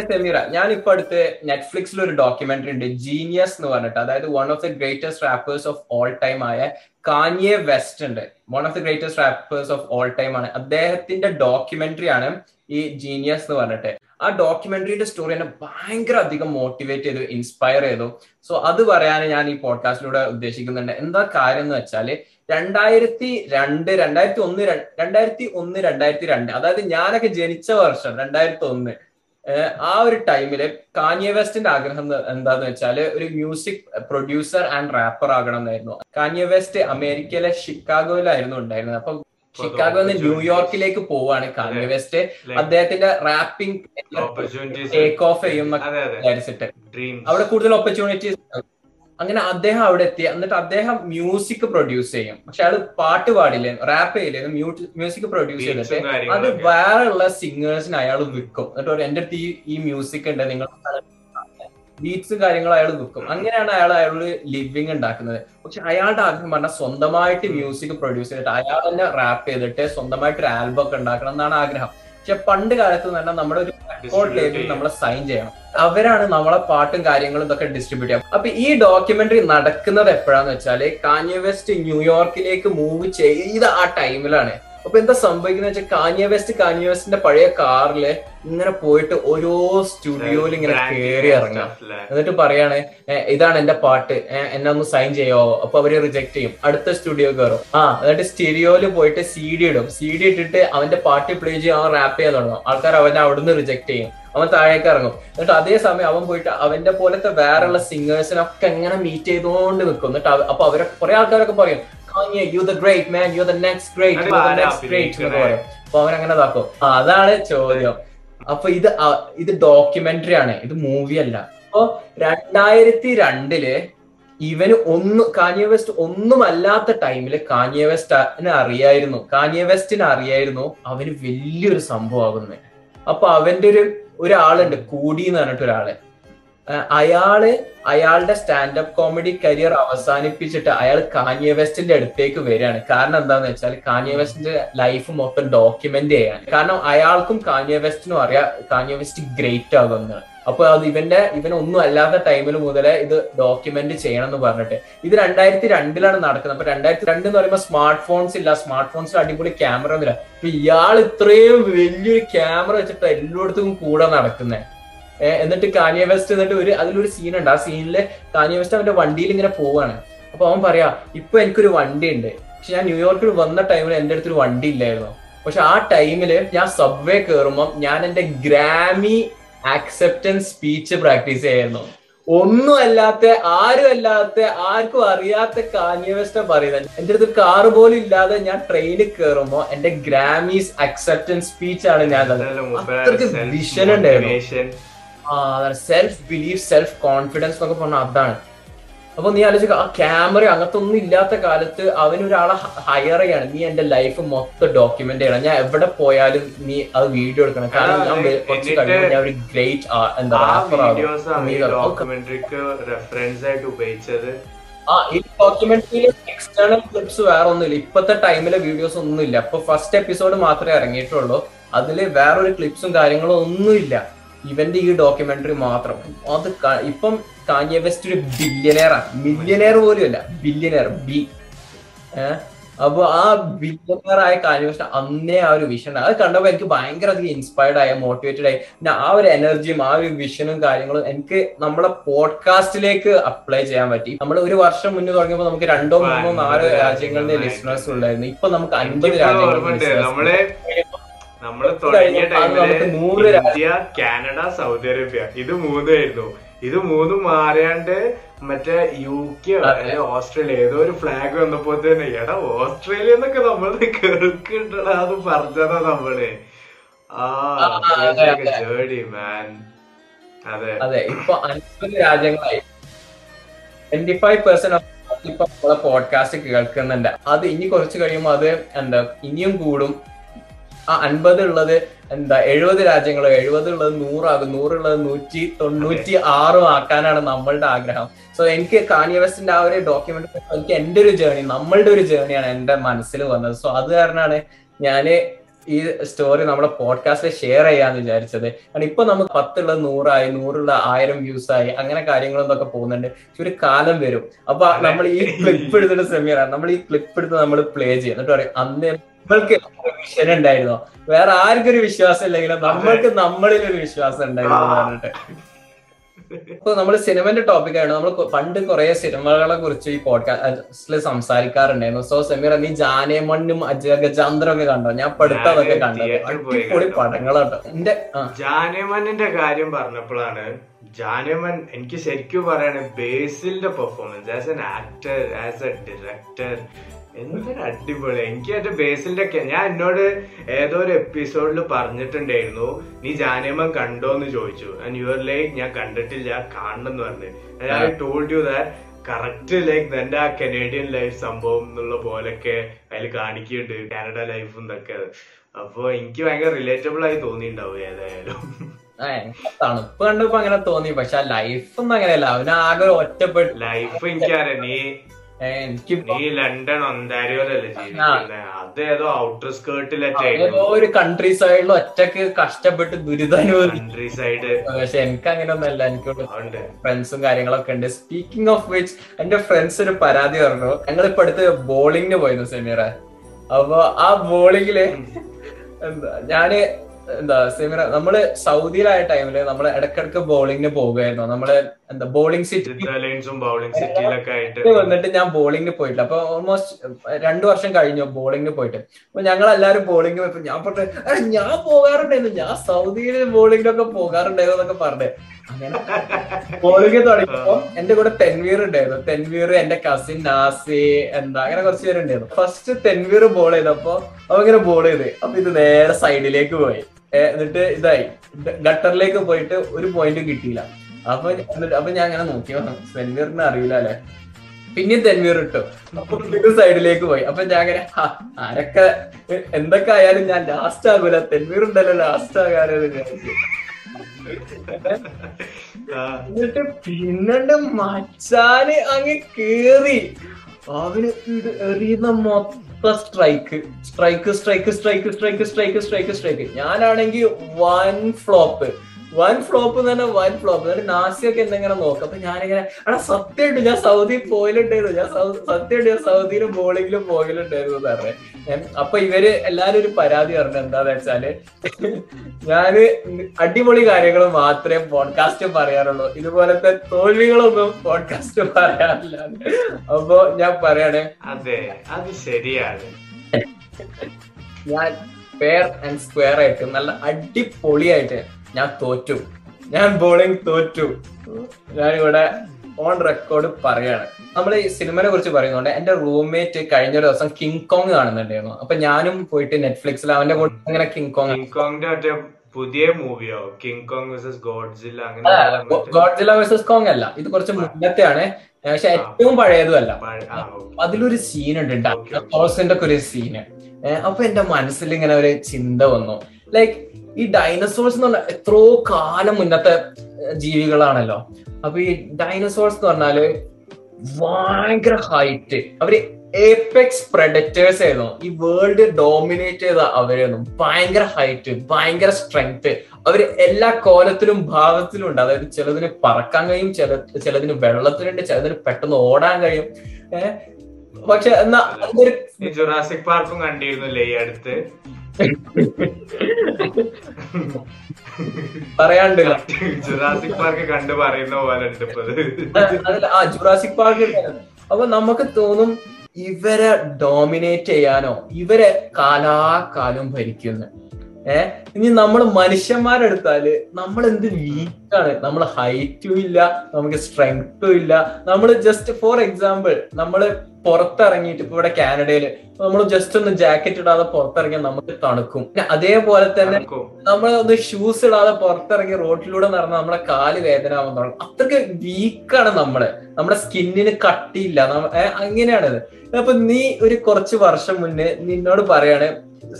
സെമീറ ഞാൻ ഇപ്പൊ അടുത്ത് നെറ്റ്ഫ്ലിക്സിൽ ഒരു ഡോക്യുമെന്ററി ഉണ്ട് ജീനിയസ് എന്ന് പറഞ്ഞിട്ട്. അതായത് one of the greatest rappers of all time ആയ കാഞ്ഞിയെ വെസ്റ്റ് ഉണ്ട്. One of the greatest rappers of all time ആണ്. അദ്ദേഹത്തിന്റെ ഡോക്യുമെന്ററി ആണ് ഈ ജീനിയസ് എന്ന് പറഞ്ഞിട്ട്. ആ ഡോക്യുമെന്ററിയുടെ സ്റ്റോറി എന്നെ ഭയങ്കര അധികം മോട്ടിവേറ്റ് ചെയ്തു ഇൻസ്പയർ ചെയ്തു. സോ അത് പറയാൻ ഞാൻ ഈ പോഡ്കാസ്റ്റിലൂടെ ഉദ്ദേശിക്കുന്നുണ്ട്. എന്താ കാര്യം എന്ന് വെച്ചാൽ രണ്ടായിരത്തി രണ്ട് രണ്ടായിരത്തി ഒന്ന് രണ്ടായിരത്തി ഒന്ന് രണ്ടായിരത്തി രണ്ട്. അതായത് ഞാനൊക്കെ ജനിച്ച വർഷം രണ്ടായിരത്തി ഒന്ന്. ആ ഒരു ടൈമിൽ കാനിയ വെസ്റ്റിന്റെ ആഗ്രഹം എന്താന്ന് വെച്ചാൽ ഒരു മ്യൂസിക് പ്രൊഡ്യൂസർ ആൻഡ് റാപ്പർ ആകണം എന്നായിരുന്നു കാനിയ വെസ്റ്റ് അമേരിക്കയിലെ ഷിക്കാഗോയിലായിരുന്നു ഉണ്ടായിരുന്നത്. അപ്പൊ ഷിക്കാഗോ നിന്ന് ന്യൂയോർക്കിലേക്ക് പോവാണ് കാനിയ വെസ്റ്റ്. അദ്ദേഹത്തിന്റെ റാപ്പിംഗ് ടേക്ക് ഓഫ് ചെയ്യും വിചാരിച്ചിട്ട്. അവിടെ കൂടുതൽ ഓപ്പർച്യൂണിറ്റീസ് അങ്ങനെ അദ്ദേഹം അവിടെ എത്തി. എന്നിട്ട് അദ്ദേഹം മ്യൂസിക് പ്രൊഡ്യൂസ് ചെയ്യും. പക്ഷെ അയാൾ പാട്ട് പാടില്ല? റാപ്പ് ചെയ്യില്ല? മ്യൂസിക് പ്രൊഡ്യൂസ് ചെയ്തിട്ട് അത് വേറെ ഉള്ള സിംഗേഴ്സിന് അയാൾ വിൽക്കും. എന്നിട്ട് എന്റെ അടുത്ത് ഈ ഈ മ്യൂസിക് ഉണ്ട്. നിങ്ങൾ ബീറ്റ്സും കാര്യങ്ങളും അയാൾ വിൽക്കും. അങ്ങനെയാണ് അയാൾ അയാളൊരു ലിവിങ് ഉണ്ടാക്കുന്നത്. പക്ഷെ അയാളുടെ ആഗ്രഹം പറഞ്ഞാൽ സ്വന്തമായിട്ട് മ്യൂസിക് പ്രൊഡ്യൂസ് ചെയ്തിട്ട് അയാൾ തന്നെ റാപ്പ് ചെയ്തിട്ട് സ്വന്തമായിട്ട് ഒരു ആൽബം ഒക്കെ ഉണ്ടാക്കണം എന്നാണ് ആഗ്രഹം. പക്ഷെ പണ്ട് കാലത്ത് തന്നെ നമ്മുടെ ഒരു റെക്കോർഡ് ലേബിൾ നമ്മളെ സൈൻ ചെയ്യണം. അവരാണ് നമ്മളെ പാട്ടും കാര്യങ്ങളും ഇതൊക്കെ ഡിസ്ട്രിബ്യൂട്ട് ചെയ്യാം. അപ്പൊ ഈ ഡോക്യുമെന്ററി നടക്കുന്നത് എപ്പോഴാന്ന് വെച്ചാൽ കാഞ്ഞ വെസ്റ്റ് ന്യൂയോർക്കിലേക്ക് മൂവ് ചെയ്ത ആ ടൈമിലാണ് അപ്പൊ എന്താ സംഭവിക്കുന്ന വെച്ചാൽ കാനിയ വെസ്റ്റ് കാനിയ വെസ്റ്റിന്റെ പഴയ കാറിൽ ഇങ്ങനെ പോയിട്ട് ഓരോ സ്റ്റുഡിയോയിൽ ഇങ്ങനെ കയറി ഇറങ്ങാം എന്നിട്ട് പറയാണ് ഇതാണ് എന്റെ പാട്ട്. എന്നെ ഒന്ന് സൈൻ ചെയ്യാവോ അപ്പൊ അവർ റിജക്ട് ചെയ്യും. അടുത്ത സ്റ്റുഡിയോ കയറും ആ എന്നിട്ട് സ്റ്റീരിയോയിൽ പോയിട്ട് സി ഡി ഇടും. സി ഡി ഇട്ടിട്ട് അവന്റെ പാട്ട് പ്ലേ ചെയ്യും അവൻ റാപ്പ് ചെയ്യാൻ തുടങ്ങും. ആൾക്കാർ അവനെ അവിടുന്ന് റിജക്ട് ചെയ്യും. അവൻ താഴേക്ക് ഇറങ്ങും. എന്നിട്ട് അതേ സമയം അവൻ പോയിട്ട് അവന്റെ പോലത്തെ വേറെയുള്ള സിംഗേഴ്സിനൊക്കെ എങ്ങനെ മീറ്റ് ചെയ്തുകൊണ്ട് നിൽക്കും എന്നിട്ട് അപ്പൊ അവരെ കുറെ ആൾക്കാരൊക്കെ പറയും Kanye you the great man you the next great അത് യു ദ ആരാ നെക്സ്റ്റ് ഗ്രേറ്റ് എന്നൊക്കെ അഭിനയിക്കണേ? പറയും. അപ്പൊ അവൻ അങ്ങനെ ഇതാക്കും. അതാണ് ചോദ്യം. അപ്പൊ ഇത് ഇത് ഡോക്യുമെന്ററി ആണ്. ഇത് മൂവി അല്ല. അപ്പൊ രണ്ടായിരത്തി രണ്ടിൽ ഇവന് ഒന്ന് കാഞ്ഞ വെസ്റ്റ് ഒന്നും അല്ലാത്ത ടൈമിൽ കാഞ്ഞ വെസ്റ്റിന് അറിയായിരുന്നു. കാഞ്ഞ വെസ്റ്റിന് അറിയായിരുന്നു അവന് വലിയൊരു സംഭവമാകുന്നത്. അപ്പൊ അവന്റെ ഒരു ഒരാളുണ്ട് കൂടി എന്ന് പറഞ്ഞിട്ട് ഒരാൾ. അയാൾ അയാളുടെ സ്റ്റാൻഡപ്പ് കോമഡി കരിയർ അവസാനിപ്പിച്ചിട്ട് അയാൾ കാഞ്ഞ വെസ്റ്റിന്റെ അടുത്തേക്ക് വരികയാണ്. കാരണം എന്താന്ന് വെച്ചാൽ കാഞ്ഞ വെസ്റ്റിന്റെ ലൈഫ് മൊത്തം ഡോക്യുമെന്റ് ചെയ്യാൻ കാരണം അയാൾക്കും കാഞ്ഞ വെസ്റ്റിനും അറിയാം കാഞ്ഞ വെസ്റ്റ് ഗ്രേറ്റ് ആകുമെന്ന്. അപ്പൊ അത് ഇവന്റെ ഇവനൊന്നും അല്ലാത്ത ടൈമിൽ മുതലേ ഇത് ഡോക്യുമെന്റ് ചെയ്യണം എന്ന് പറഞ്ഞിട്ട്. ഇത് രണ്ടായിരത്തി രണ്ടിലാണ് നടക്കുന്നത്. അപ്പൊ രണ്ടായിരത്തി രണ്ട് എന്ന് പറയുമ്പോൾ സ്മാർട്ട് ഫോൺസ് ഇല്ല. സ്മാർട്ട് ഫോൺസിൽ അടിപൊളി ക്യാമറ ഒന്നുമില്ല. അപ്പൊ ഇയാൾ ഇത്രയും വലിയൊരു ക്യാമറ വെച്ചിട്ട് എല്ലായിടത്തും കൂടെ നടക്കുന്നത് എന്നിട്ട് കാനിയ വെസ്റ്റ് എന്നിട്ട് ഒരു അതിലൊരു സീൻ ഉണ്ട്. ആ സീനിൽ കാനിയ വെസ്റ്റ് അവന്റെ വണ്ടിയിൽ ഇങ്ങനെ പോവാണ്. അപ്പൊ അവൻ പറയാ ഇപ്പൊ എനിക്കൊരു വണ്ടി ഉണ്ട് പക്ഷെ ഞാൻ ന്യൂയോർക്കിൽ വന്ന ടൈമിൽ എന്റെ അടുത്തൊരു വണ്ടി ഇല്ലായിരുന്നു. പക്ഷെ ആ ടൈമിൽ ഞാൻ സബ്വേ കയറുമ്പോൾ ഞാൻ എന്റെ ഗ്രാമി ആക്സെപ്റ്റൻസ് സ്പീച്ച് പ്രാക്ടീസ് ചെയ്യായിരുന്നു. ഒന്നും അല്ലാത്ത ആരും അല്ലാത്ത ആർക്കും അറിയാത്ത കാന്യവസ്ഥ പറയുന്നത് എന്റെ അടുത്ത് കാർ പോലും ഇല്ലാതെ ഞാൻ ട്രെയിനിൽ കയറുമ്പോ എന്റെ ഗ്രാമീസ് അക്സെപ്റ്റൻസ് സ്പീച്ച് ആണ് ഞാൻ അത്രയ്ക്ക് വിഷൻ ഉണ്ടായിരുന്നു. സെൽഫ് ബിലീഫ് സെൽഫ് കോൺഫിഡൻസ് എന്നൊക്കെ പറഞ്ഞാൽ അതാണ്. അപ്പൊ നീ ആലോചിക്ക ആ ക്യാമറ അങ്ങനത്തെ ഒന്നും ഇല്ലാത്ത കാലത്ത് അവനൊരാളെ ഹയർ ചെയ്യാണ്. നീ എന്റെ ലൈഫ് മൊത്തം ഡോക്യുമെന്റ് ചെയ്യണം. ഞാൻ എവിടെ പോയാലും നീ അത് വീഡിയോ എടുക്കണം. കാരണം ഞാൻ കുറച്ച് കഴിയുമ്പോൾ ഞാൻ ഒരു ഗ്രേറ്റ് എന്താ ഡോക്യുമെന്ററിക്ക് റെഫറൻസ് ആയിട്ട് ഉപയോഗിച്ചത്. ആ ഈ ഡോക്യുമെന്ററിയിൽ എക്സ്റ്റേണൽ ക്ലിപ്സ് വേറെ ഒന്നുമില്ല ഇപ്പത്തെ ടൈമിലെ വീഡിയോസ് ഒന്നുമില്ല. അപ്പൊ ഫസ്റ്റ് എപ്പിസോഡ് മാത്രമേ ഇറങ്ങിയിട്ടുള്ളൂ. അതിൽ വേറൊരു ക്ലിപ്സും കാര്യങ്ങളും ഒന്നുമില്ല. ഇവന്റെ ഈ ഡോക്യുമെന്ററി മാത്രം. അത് ഇപ്പം കാഞ്ഞ വെസ്റ്റ് ഒരു ബില്യനെയറാണ് മില്യനെയർ പോലും അല്ല. ബില്യനെയർ ബി അപ്പൊ ആ ബില്യനെയർ ആയ കാഞ്ഞ വെസ്റ്റ് അന്നേ ആ ഒരു വിഷൻ അത് കണ്ടപ്പോ എനിക്ക് ഭയങ്കര അധികം ഇൻസ്പയർഡ് ആയ മോട്ടിവേറ്റഡ് ആയി. പിന്നെ ആ ഒരു എനർജിയും ആ ഒരു വിഷനും കാര്യങ്ങളും എനിക്ക് നമ്മളെ പോഡ്കാസ്റ്റിലേക്ക് അപ്ലൈ ചെയ്യാൻ പറ്റി. നമ്മൾ ഒരു വർഷം മുന്നേ തുടങ്ങിയപ്പോൾ നമുക്ക് രണ്ടോ മൂന്നോ നാലോ രാജ്യങ്ങളിലെ ലിസണേഴ്സ് ഉണ്ടായിരുന്നു. ഇപ്പൊ നമുക്ക് അൻപത് രാജ്യങ്ങളിലെ നമ്മൾ തുടങ്ങിയ ടൈമിൽ ഇന്ത്യ കാനഡ സൗദി അറേബ്യ ഇത് മൂന്നായിരുന്നു. ഇത് മൂന്നും മാറിയാണ്ട് മറ്റേ യു കെ അല്ലെ ഓസ്ട്രേലിയ ഏതോ ഒരു ഫ്ലാഗ് വന്നപ്പോ തന്നെ എടാ ഓസ്ട്രേലിയ എന്നൊക്കെ നമ്മൾ കേൾക്കണ്ടടാ അത് പറഞ്ഞതാ നമ്മൾ. ആ. മാൻ. അതെ. അതെ ഇപ്പൊ അൻപത് രാജ്യങ്ങളായി. ട്വന്റി ഫൈവ് പെർസെന്റ് ഇപ്പൊ നമ്മളെ പോഡ്കാസ്റ്റ് കേൾക്കുന്നുണ്ട്. അത് ഇനി കുറച്ച് കഴിയുമ്പോൾ അത് എന്താ ഇനിയും കൂടും. ആ അൻപത് ഉള്ളത് എന്താ എഴുപത് രാജ്യങ്ങൾ എഴുപത് ഉള്ളത് നൂറാകും നൂറുള്ളത് നൂറ്റി തൊണ്ണൂറ്റി ആറും ആക്കാനാണ് നമ്മളുടെ ആഗ്രഹം. സോ എനിക്ക് കാനിയവസ്റ്റിന്റെ ആ ഒരു ഡോക്യുമെന്റ് എനിക്ക് എന്റെ ഒരു ജേണി നമ്മളുടെ ഒരു ജേണിയാണ് എന്റെ മനസ്സിൽ വന്നത്. സോ അത് കാരണമാണ് ഞാൻ ഈ സ്റ്റോറി നമ്മുടെ പോഡ്കാസ്റ്റിൽ ഷെയർ ചെയ്യാന്ന് വിചാരിച്ചത്. കാരണം ഇപ്പൊ നമുക്ക് പത്തുള്ള നൂറായി നൂറുള്ള ആയിരം വ്യൂസ് ആയി അങ്ങനെ കാര്യങ്ങളൊന്നൊക്കെ പോകുന്നുണ്ട്. പക്ഷെ ഒരു കാലം വരും. അപ്പൊ നമ്മൾ ഈ ക്ലിപ്പ് എടുത്തിട്ട് സെമിയറാണ് നമ്മൾ ഈ ക്ലിപ്പ് എടുത്ത് നമ്മൾ പ്ലേ ചെയ്യും എന്നിട്ട് പറയും അന്ന് നമ്മൾക്ക് വിഷൻ ഉണ്ടായിരുന്നോ. വേറെ ആർക്കൊരു വിശ്വാസം ഇല്ലെങ്കിലും നമ്മൾക്ക് നമ്മളിൽ ഒരു വിശ്വാസം ഉണ്ടായിരുന്നു പറഞ്ഞിട്ട്. ഇപ്പൊ നമ്മൾ സിനിമന്റെ ടോപ്പിക് ടോപ്പിക്കാണ് നമ്മൾ പണ്ട് കുറെ സിനിമകളെ കുറിച്ച് ഈ പോഡ്കാസ്റ്റിൽ സംസാരിക്കാറുണ്ടായിരുന്നു. സോ സെമീർ നീ ജാനേമണ്ണും അജഗജാന്തരം ഒക്കെ കണ്ടോ? ഞാൻ പഠിത്തതൊക്കെ കണ്ടത്. അടിപൊളി കണ്ടു. പടങ്ങളാട്ടോ എന്റെ ജാനേമണ്ണിന്റെ കാര്യം പറഞ്ഞപ്പോഴാണ് ജാനമൻ എനിക്ക് ശരിക്കും പറയാണ് ബേസിലിന്റെ performance as an actor as a director എന്തൊരു അടിപൊളി എനിക്ക് മറ്റേ ബേസിന്റെ ഒക്കെ ഞാൻ എന്നോട് ഏതോ ഒരു എപ്പിസോഡിൽ പറഞ്ഞിട്ടുണ്ടായിരുന്നു. നീ ജാനേമൻ കണ്ടോന്ന് ചോദിച്ചു. ആൻഡ് യുവർ ലൈക്ക് ഞാൻ കണ്ടിട്ടില്ല കാണണം എന്ന് പറഞ്ഞു. I told you that correct like നിന്റെ ആ കനേഡിയൻ ലൈഫ് സംഭവം എന്നുള്ള പോലൊക്കെ അതിൽ കാണിക്കുന്നുണ്ട്. കാനഡ ലൈഫ് എന്നൊക്കെ. അപ്പൊ എനിക്ക് ഭയങ്കര റിലേറ്റബിൾ ആയി തോന്നിണ്ടാവും ഏതായാലും. തണുപ്പ് കണ്ടപ്പോ അങ്ങനെ തോന്നി. പക്ഷെ ആ ലൈഫ് ഒന്നും അങ്ങനെയല്ല. അവനാകെ ഒറ്റപ്പെട്ടു. ലൈഫ് എനിക്കറിയാം. നീ നീ ലണ്ടൻ ഒന്താരിയോലല്ലേ ജീവിക്കുന്നത് അത് ഏതോ ഔട്ടർ സ്കേർട്ടിലൊക്കെ ഒരു കൺട്രി സൈഡിൽ ഒറ്റയ്ക്ക് കഷ്ടപ്പെട്ട് ദുരിതാനുഭവി. കൺട്രി സൈഡ് പക്ഷെ എനിക്ക് അങ്ങനെയൊന്നല്ല എനിക്ക് ഫ്രണ്ട്സും കാര്യങ്ങളൊക്കെ ഉണ്ട്. സ്പീക്കിംഗ് ഓഫ് വിച്ച് എന്റെ ഫ്രണ്ട്സ് ഒരു പരാതി പറഞ്ഞു. ഞങ്ങൾ ഇപ്പൊ അടുത്ത് ബോളിങ്ങിന് പോയിരുന്നു സെമീറ. അപ്പൊ ആ ബോളിങ്ങിൽ എന്താ ഞാൻ എന്താ സെമിറ നമ്മൾ സൗദിയിലായ ടൈമിൽ നമ്മൾ ഇടക്കിടക്ക് ബോളിങ്ങിന് പോകുമായിരുന്നു നമ്മൾ എന്താ ബോളിംഗ് സിറ്റി വന്നിട്ട് ഞാൻ ബോളിംഗിന് പോയിട്ടില്ല. അപ്പൊ ഓൾമോസ്റ്റ് രണ്ടു വർഷം കഴിഞ്ഞു ബോളിംഗിന് പോയിട്ട്. അപ്പൊ ഞങ്ങൾ എല്ലാരും ബോളിംഗ് പോയപ്പോ ഞാൻ പറഞ്ഞു "എടാ, ഞാൻ പോകാറുണ്ടായിരുന്നു. ഞാൻ സൗദിയിൽ ബോളിംഗിനൊക്കെ പോകാറുണ്ടായിരുന്നു എന്നൊക്കെ പറഞ്ഞു. അങ്ങനെ ബോളിംഗ് തുടങ്ങിയപ്പോ എന്റെ കൂടെ തെൻവീർ ഉണ്ടായിരുന്നു. തെൻവീർ എന്റെ കസിൻ നാസി എന്താ അങ്ങനെ കുറച്ച് പേരുണ്ടായിരുന്നു. ഫസ്റ്റ് തെൻവീർ ബോൾ ചെയ്തപ്പോ അവ ഇങ്ങനെ ബോൾ ചെയ്ത്. അപ്പൊ ഇത് നേരെ സൈഡിലേക്ക് പോയി. എന്നിട്ട് ഇതായി. ഗട്ടറിലേക്ക് പോയിട്ട് ഒരു പോയിന്റ് കിട്ടിയില്ല. അപ്പൊ അപ്പൊ ഞാൻ അങ്ങനെ നോക്കി. സെൻവീറിന് അറിയില്ല അല്ലെ? പിന്നെ തെൻവീർ ഇട്ടു. അപ്പൊ സൈഡിലേക്ക് പോയി. അപ്പൊ ഞാൻ അങ്ങനെ "ഹാ, ആരൊക്കെ എന്തൊക്കെ ആയാലും ഞാൻ ലാസ്റ്റ് ആകൂല. തെൻവീർ ഉണ്ടല്ലോ ലാസ്റ്റ് ആകാനെന്ന് എന്നിട്ട് പിന്നണ്ട് മച്ചാന് അങ്ങ് കേറി. അവന് എറിയുന്ന മൊത്തം strike strike strike strike strike strike strike strike ഞാനാണെങ്കിൽ വൺ ഫ്ലോപ്പ് വൺ ഫ്ലോപ്പ് എന്ന് പറഞ്ഞാൽ വൺ ഫ്ലോപ്പ് എന്നിട്ട് നാസിയൊക്കെ എന്തെങ്കിലും നോക്കാം. അപ്പൊ ഞാനിങ്ങനെ എടാ സത്യമായിട്ട് ഞാൻ സൗദി പോയിലുണ്ടായിരുന്നു. ഞാൻ സത്യമായിട്ട് ഞാൻ സൗദിയിലും ബോളിങ്ങിലും പോയിലുണ്ടായിരുന്നു എന്ന് പറഞ്ഞേ. അപ്പൊ ഇവർ എല്ലാരും ഒരു പരാതി പറഞ്ഞു എന്താന്ന് വെച്ചാൽ ഞാൻ അടിപൊളി കാര്യങ്ങൾ മാത്രമേ പോഡ്കാസ്റ്റ് പറയാറുള്ളൂ. ഇതുപോലത്തെ തോൽവികളൊന്നും പോഡ്കാസ്റ്റ് പറയാറില്ല. അപ്പൊ ഞാൻ പറയണേ അതെ അത് ശരിയാണ്. ഞാൻ ഫെയർ ആൻഡ് സ്ക്വയർ ആയിട്ട് നല്ല അടിപൊളിയായിട്ട് ഞാൻ തോറ്റു. ഞാൻ ബോളിംഗ് തോറ്റു. ഞാനിവിടെ ഓൺ റെക്കോർഡ് പറയാണ്. നമ്മൾ ഈ സിനിമയെ കുറിച്ച് പറയുന്നുണ്ട് എന്റെ റൂംമേറ്റ് കഴിഞ്ഞ ഒരു ദിവസം കിങ് കോങ് കാണുന്നുണ്ടായിരുന്നു. അപ്പൊ ഞാനും പോയിട്ട് നെറ്റ്ഫ്ലിക്സിൽ അവന്റെ കൂടെ അങ്ങനെ കിങ് കോങ് കിങ് കോങ്ങിന്റെ മറ്റേ പുതിയ മൂവിയോ കിങ് കോങ് വേഴ്സസ് ഗോഡ്സില്ല അങ്ങനെ മറ്റേ- വേഴ്സസ് കോങ് അല്ല. ഇത് കുറച്ച് മുന്നത്തെയാണ്. പക്ഷെ ഏറ്റവും പഴയതും അല്ല. അതിലൊരു സീൻ ഉണ്ട്. ഡൈനോസോഴ്സിന്റെ ഒക്കെ ഒരു സീന് അപ്പൊ എന്റെ മനസ്സിൽ ഇങ്ങനെ ഒരു ചിന്ത വന്നു. ലൈക്ക് ഈ ഡൈനസോഴ്സ് എന്ന് പറഞ്ഞാൽ എത്രയോ കാലം മുന്നത്തെ ജീവികളാണല്ലോ. അപ്പൊ ഈ ഡൈനസോഴ്സ് എന്ന് പറഞ്ഞാൽ ഭയങ്കര ഹൈറ്റ് അവർ ഏപ്പെക്സ് പ്രൊഡക്റ്റേഴ്സ് ആയിരുന്നു. ഈ വേൾഡ് ഡോമിനേറ്റ് ചെയ്ത അവരായിരുന്നു. ഭയങ്കര ഹൈറ്റ് ഭയങ്കര സ്ട്രെങ്ത് അവർ എല്ലാ കോലത്തിലും ഭാഗത്തിലും ഉണ്ട്. അതായത് ചിലതിന് പറക്കാൻ കഴിയും ചില ചിലതിന് വെള്ളത്തിലുണ്ട് ചിലതിന് പെട്ടെന്ന് ഓടാൻ കഴിയും. പക്ഷെ എന്നാ ജുറാസിക് പാർക്കും കണ്ടിരുന്നില്ലേ ഈ അടുത്ത്? പറയാണ്ട് ജുറാസിക് പാർക്ക് കണ്ടു പറയുന്ന പോലെ. അതല്ല ആ ജുറാസിക് പാർക്ക് അപ്പൊ നമുക്ക് തോന്നും ഇവരെ ഡോമിനേറ്റ് ചെയ്യാനോ ഇവരെ കാലാകാലം ഭരിക്കുന്നു. ഏഹ് ഇനി നമ്മൾ മനുഷ്യന്മാരെടുത്താൽ നമ്മൾ എന്ത് വീക്കാണ് നമ്മൾ ഹൈറ്റും ഇല്ല നമുക്ക് സ്ട്രെങ്ത്തും ഇല്ല. നമ്മൾ ജസ്റ്റ് ഫോർ എക്സാമ്പിൾ നമ്മൾ പുറത്തിറങ്ങിയിട്ട് ഇപ്പൊ ഇവിടെ കാനഡയിൽ നമ്മൾ ജസ്റ്റ് ഒന്ന് ജാക്കറ്റ് ഇടാതെ പുറത്തിറങ്ങിയാൽ നമുക്ക് തണുക്കും. അതേപോലെ തന്നെ നമ്മൾ ഒന്ന് ഷൂസ് ഇടാതെ പുറത്തിറങ്ങി റോഡിലൂടെ നടന്ന നമ്മുടെ കാൽ വേദന ആവാൻ തുടങ്ങും. അത്രയ്ക്ക് വീക്കാണ് നമ്മൾ. നമ്മുടെ സ്കിന്നിന് കട്ടിയില്ല. അങ്ങനെയാണത്. അപ്പൊ നീ ഒരു കുറച്ച് വർഷം മുന്നേ നിന്നോട് പറയാണ്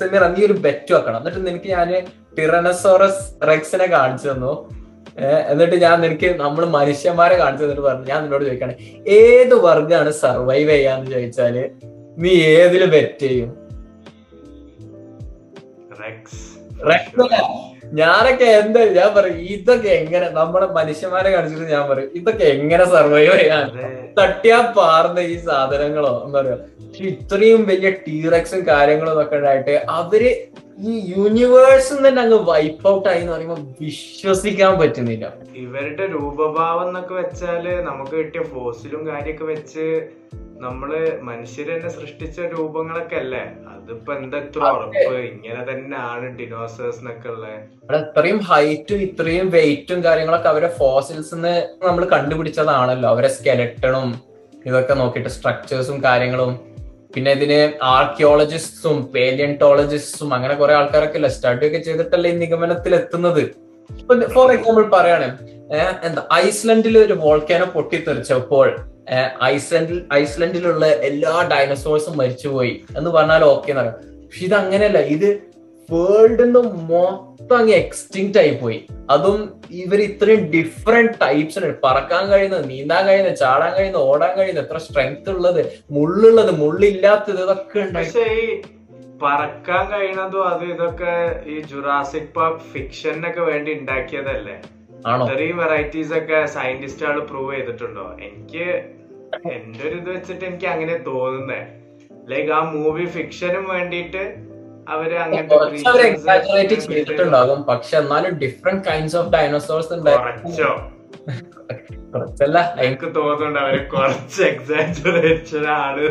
സമീറ നീ ഒരു ബെറ്റ് വെക്കണം. എന്നിട്ട് നിനക്ക് ഞാൻ ടിറനസോറസ് റെക്സിനെ കാണിച്ചു തന്നു. എന്നിട്ട് ഞാൻ നിനക്ക് നമ്മൾ മനുഷ്യന്മാരെ കാണിച്ചു തന്നിട്ട് പറഞ്ഞു. ഞാൻ നിന്നോട് ചോദിക്കണേ ഏത് വർഗമാണ് സർവൈവ് ചെയ്യാന്ന് ചോദിച്ചാൽ നീ ഏതിൽ ബെറ്റ് ചെയ്യും. ഞാനൊക്കെ എന്താ ഞാൻ പറയും ഇതൊക്കെ എങ്ങനെ നമ്മുടെ മനുഷ്യന്മാരെ കാണിച്ചിട്ട് ഞാൻ പറയും ഇതൊക്കെ എങ്ങനെ സർവൈവ് ചെയ്യാൻ. തട്ടിയാ പാർന്ന ഈ സാധനങ്ങളോ എന്താ പറയാ ഇത്രയും വലിയ ടീറക്സും കാര്യങ്ങളും ഒക്കെ ഉണ്ടായിട്ട് അവർ ഈ യൂണിവേഴ്സിൽ തന്നെ അങ്ങ് വൈപ്പ് ഔട്ട് ആയി എന്ന് പറയുമ്പോ വിശ്വസിക്കാൻ പറ്റുന്നില്ല. ഇവരുടെ രൂപഭാവം എന്നൊക്കെ വെച്ചാൽ നമുക്ക് കിട്ടിയ ഫോസിലും കാര്യൊക്കെ വെച്ച് നമ്മൾ മനുഷ്യര് തന്നെ സൃഷ്ടിച്ച രൂപങ്ങളൊക്കെ അല്ലേ? അതിപ്പോ എന്താ ഇത്ര ഉറപ്പ്? ഇങ്ങനെ തന്നെയാണ് ഡിനോസേഴ്സ് എന്നൊക്കെ ഉള്ളത് അവിടെ ഇത്രയും ഹൈറ്റും ഇത്രയും വെയിറ്റും കാര്യങ്ങളൊക്കെ അവരെ ഫോസിൽസ് നമ്മൾ കണ്ടുപിടിച്ചതാണല്ലോ. അവരെ സ്കെലറ്റണും ഇതൊക്കെ നോക്കിയിട്ട് സ്ട്രക്ചേഴ്സും കാര്യങ്ങളും. പിന്നെ ഇതിന് ആർക്കിയോളജിസ്റ്റും പേലിയന്റോളജിസ്റ്റും അങ്ങനെ കുറെ ആൾക്കാരൊക്കെ അല്ലേ സ്റ്റഡി ഒക്കെ ചെയ്തിട്ടല്ലേ ഈ നിഗമനത്തിൽ എത്തുന്നത് ഫോർ എക്സാമ്പിൾ പറയാണ് എന്താ ഐസ്ലൻഡിൽ ഒരു വോൾക്കാനോ പൊട്ടിത്തെറിച്ചപ്പോൾ ഐസ്ലൻഡിൽ ഐസ്ലൻഡിലുള്ള എല്ലാ ഡൈനസോഴ്സും മരിച്ചുപോയി എന്ന് പറഞ്ഞാൽ ഓക്കെ എന്ന് പറയാം പക്ഷെ ഇത് അങ്ങനെയല്ല ഇത് വേൾഡിൽ നിന്ന് മൊത്തം അങ്ങ് എക്സ്റ്റിങ്ക്റ്റ് ആയി പോയി അതും ഇവർ ഇത്രയും ഡിഫറെന്റ് ടൈപ്സ് പറക്കാൻ കഴിയുന്നത് നീന്താൻ കഴിയുന്നത് ചാടാൻ കഴിയുന്നത് ഓടാൻ കഴിയുന്നത് എത്ര സ്ട്രെങ്ത് ഉള്ളത് മുള്ളുള്ളത് മുള്ളില്ലാത്തത് ഇതൊക്കെ ഉണ്ടായി. പറക്കാൻ കഴിയണതും അത് ഇതൊക്കെ ഈ ജുറാസിക് പാർക്ക് ഫിക്ഷനൊക്കെ വേണ്ടി ഉണ്ടാക്കിയതല്ലേ? ആണോ? ഇത്രയും വെറൈറ്റീസ് ഒക്കെ സയന്റിസ്റ്റുകൾ പ്രൂവ് ചെയ്തിട്ടുണ്ടോ? എനിക്ക് എന്റെ ഒരു ഇത് വെച്ചിട്ട് എനിക്ക് അങ്ങനെ തോന്നുന്നേ. ലൈക്ക് ആ മൂവി ഫിക്ഷനും വേണ്ടിയിട്ട് അവർ അങ്ങനത്തെ ചെയ്തിട്ടുണ്ടാകും. പക്ഷെ എന്നാലും ഡിഫറെന്റ് കൈൻഡ്സ് ഓഫ് ഡൈനോസോർസ് കുറച്ചോ? കുറച്ചല്ല. എനിക്ക് തോന്നുന്നുണ്ട് അവർ കുറച്ച് എക്സാജറേഷൻ ആണ്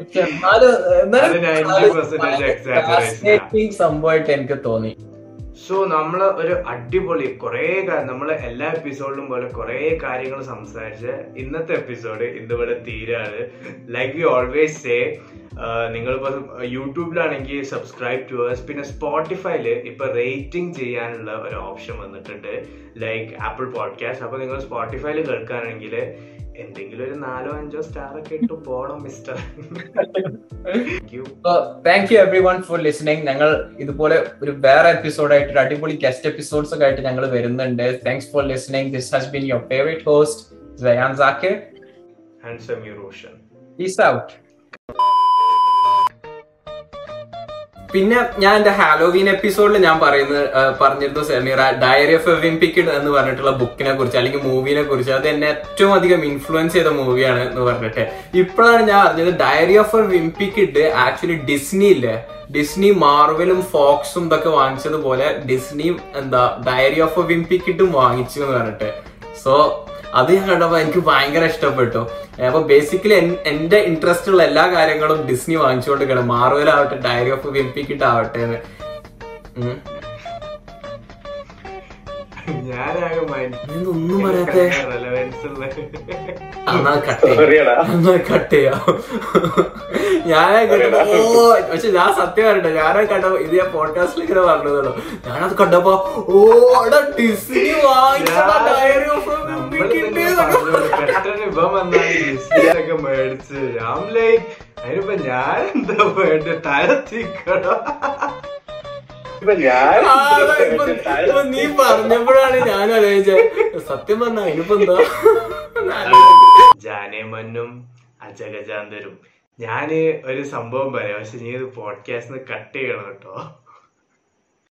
പക്ഷെ എന്നാലും 90% exaggeration ആ. സംഭവമായിട്ട് എനിക്ക് തോന്നി. സോ നമ്മൾ ഒരു അടിപൊളി കുറെ നമ്മൾ എല്ലാ എപ്പിസോഡിലും പോലെ കുറേ കാര്യങ്ങൾ സംസാരിച്ച് ഇന്നത്തെ എപ്പിസോഡ് ഇന്നിവിടെ തീരാണ്. ലൈക്ക് യു ഓൾവേസ് സേ നിങ്ങളിപ്പോൾ യൂട്യൂബിലാണെങ്കിൽ സബ്സ്ക്രൈബ് ടു അസ് പിന്നെ സ്പോട്ടിഫൈയിൽ ഇപ്പൊ റേറ്റിംഗ് ചെയ്യാനുള്ള ഒരു ഓപ്ഷൻ വന്നിട്ടുണ്ട്. ലൈക്ക് ആപ്പിൾ പോഡ്കാസ്റ്റ് അപ്പോൾ നിങ്ങൾ സ്പോട്ടിഫൈയിൽ കേൾക്കാനാണെങ്കിൽ എന്തെങ്കിലും ഒരു നാലോ അഞ്ചോ സ്റ്റാർ ഒക്കെ ഇട്ട് പോണം mister thank you everyone for listening ഞങ്ങൾ ഇതുപോലെ ഒരു വേറെ എപ്പിസോഡായിട്ട് ഒരു അടിപൊളി ഗസ്റ്റ് എപ്പിസോഡ്സ് ഒക്കെ ആയിട്ട് ഞങ്ങൾ വരുന്നുണ്ട്. Thanks for listening this has been your favourite host Jayan Zakir and Sameer Roshan peace out പിന്നെ ഞാൻ എന്റെ ഹാലോവീൻ എപ്പിസോഡിൽ ഞാൻ പറയുന്നത് പറഞ്ഞിരുന്നു സെമീറ ഡയറി ഓഫ് എവിംപിക്കഡ് എന്ന് പറഞ്ഞിട്ടുള്ള ബുക്കിനെ കുറിച്ച് അല്ലെങ്കിൽ മൂവിനെ കുറിച്ച്. അത് എന്നെ ഏറ്റവും അധികം ഇൻഫ്ലുവൻസ് ചെയ്ത മൂവിയാണ് എന്ന് പറഞ്ഞിട്ട്. ഇപ്പോഴാണ് ഞാൻ അറിഞ്ഞത് Diary of a Wimpy Kid actually Disney ഇല്ലേ? ഡിസ്നി മാർവലും ഫോക്സും ഇതൊക്കെ വാങ്ങിച്ചതുപോലെ ഡിസ്നിയും എന്താ ഡയറി ഓഫ് എ വിംപിക്കിഡും വാങ്ങിച്ചു എന്ന് പറഞ്ഞിട്ട്. സോ അത് ഞാൻ കണ്ടപ്പോ എനിക്ക് ഭയങ്കര ഇഷ്ടപ്പെട്ടു. അപ്പൊ ബേസിക്കലി എന്റെ ഇൻട്രസ്റ്റ് ഉള്ള എല്ലാ കാര്യങ്ങളും ഡിസ്നി വാങ്ങിച്ചുകൊണ്ടിരിക്കണം മാർവൽ ആവട്ടെ ഡയറി ഓഫ് വിൽപ്പിക്കിട്ടാവട്ടെ. ഞാനാകെ ഇതൊന്നും പറയാത്തെ. റെലവൻസ് ഉള്ള എന്നാ കട്ട് എന്നാ കട്ട് ചെയ്യാം ഞാനേ കണ്ടപ്പോ ഓ പക്ഷെ ഞാൻ സത്യം പറയട്ടെ ഞാനേ കണ്ടപ്പോ ഇത് ഞാൻ പോഡ്കാസ്റ്റിൽ ഇങ്ങനെ പറഞ്ഞതല്ലോ ഞാനത് കണ്ടപ്പോ ഓ എടാ ഡിസ്നി ഇവൻ മേടിച്ച്. ഞാൻ ലൈക്ക് അതിനിപ്പോ ഞാൻ എന്താ വേണ്ട തലത്തിക്കടോ നീ പറഞ്ഞപ്പോഴാണ് ഞാൻ ആലോചിച്ചത് സത്യം പറഞ്ഞ അതിനിപ്പോ എന്താ? ജാനേമന്നും അജഗജാന്തരും. ഞാൻ ഒരു സംഭവം പറയാം. പക്ഷെ നീ ഇത് പോഡ്കാസ്റ്റ് കട്ട് ചെയ്യണം കേട്ടോ.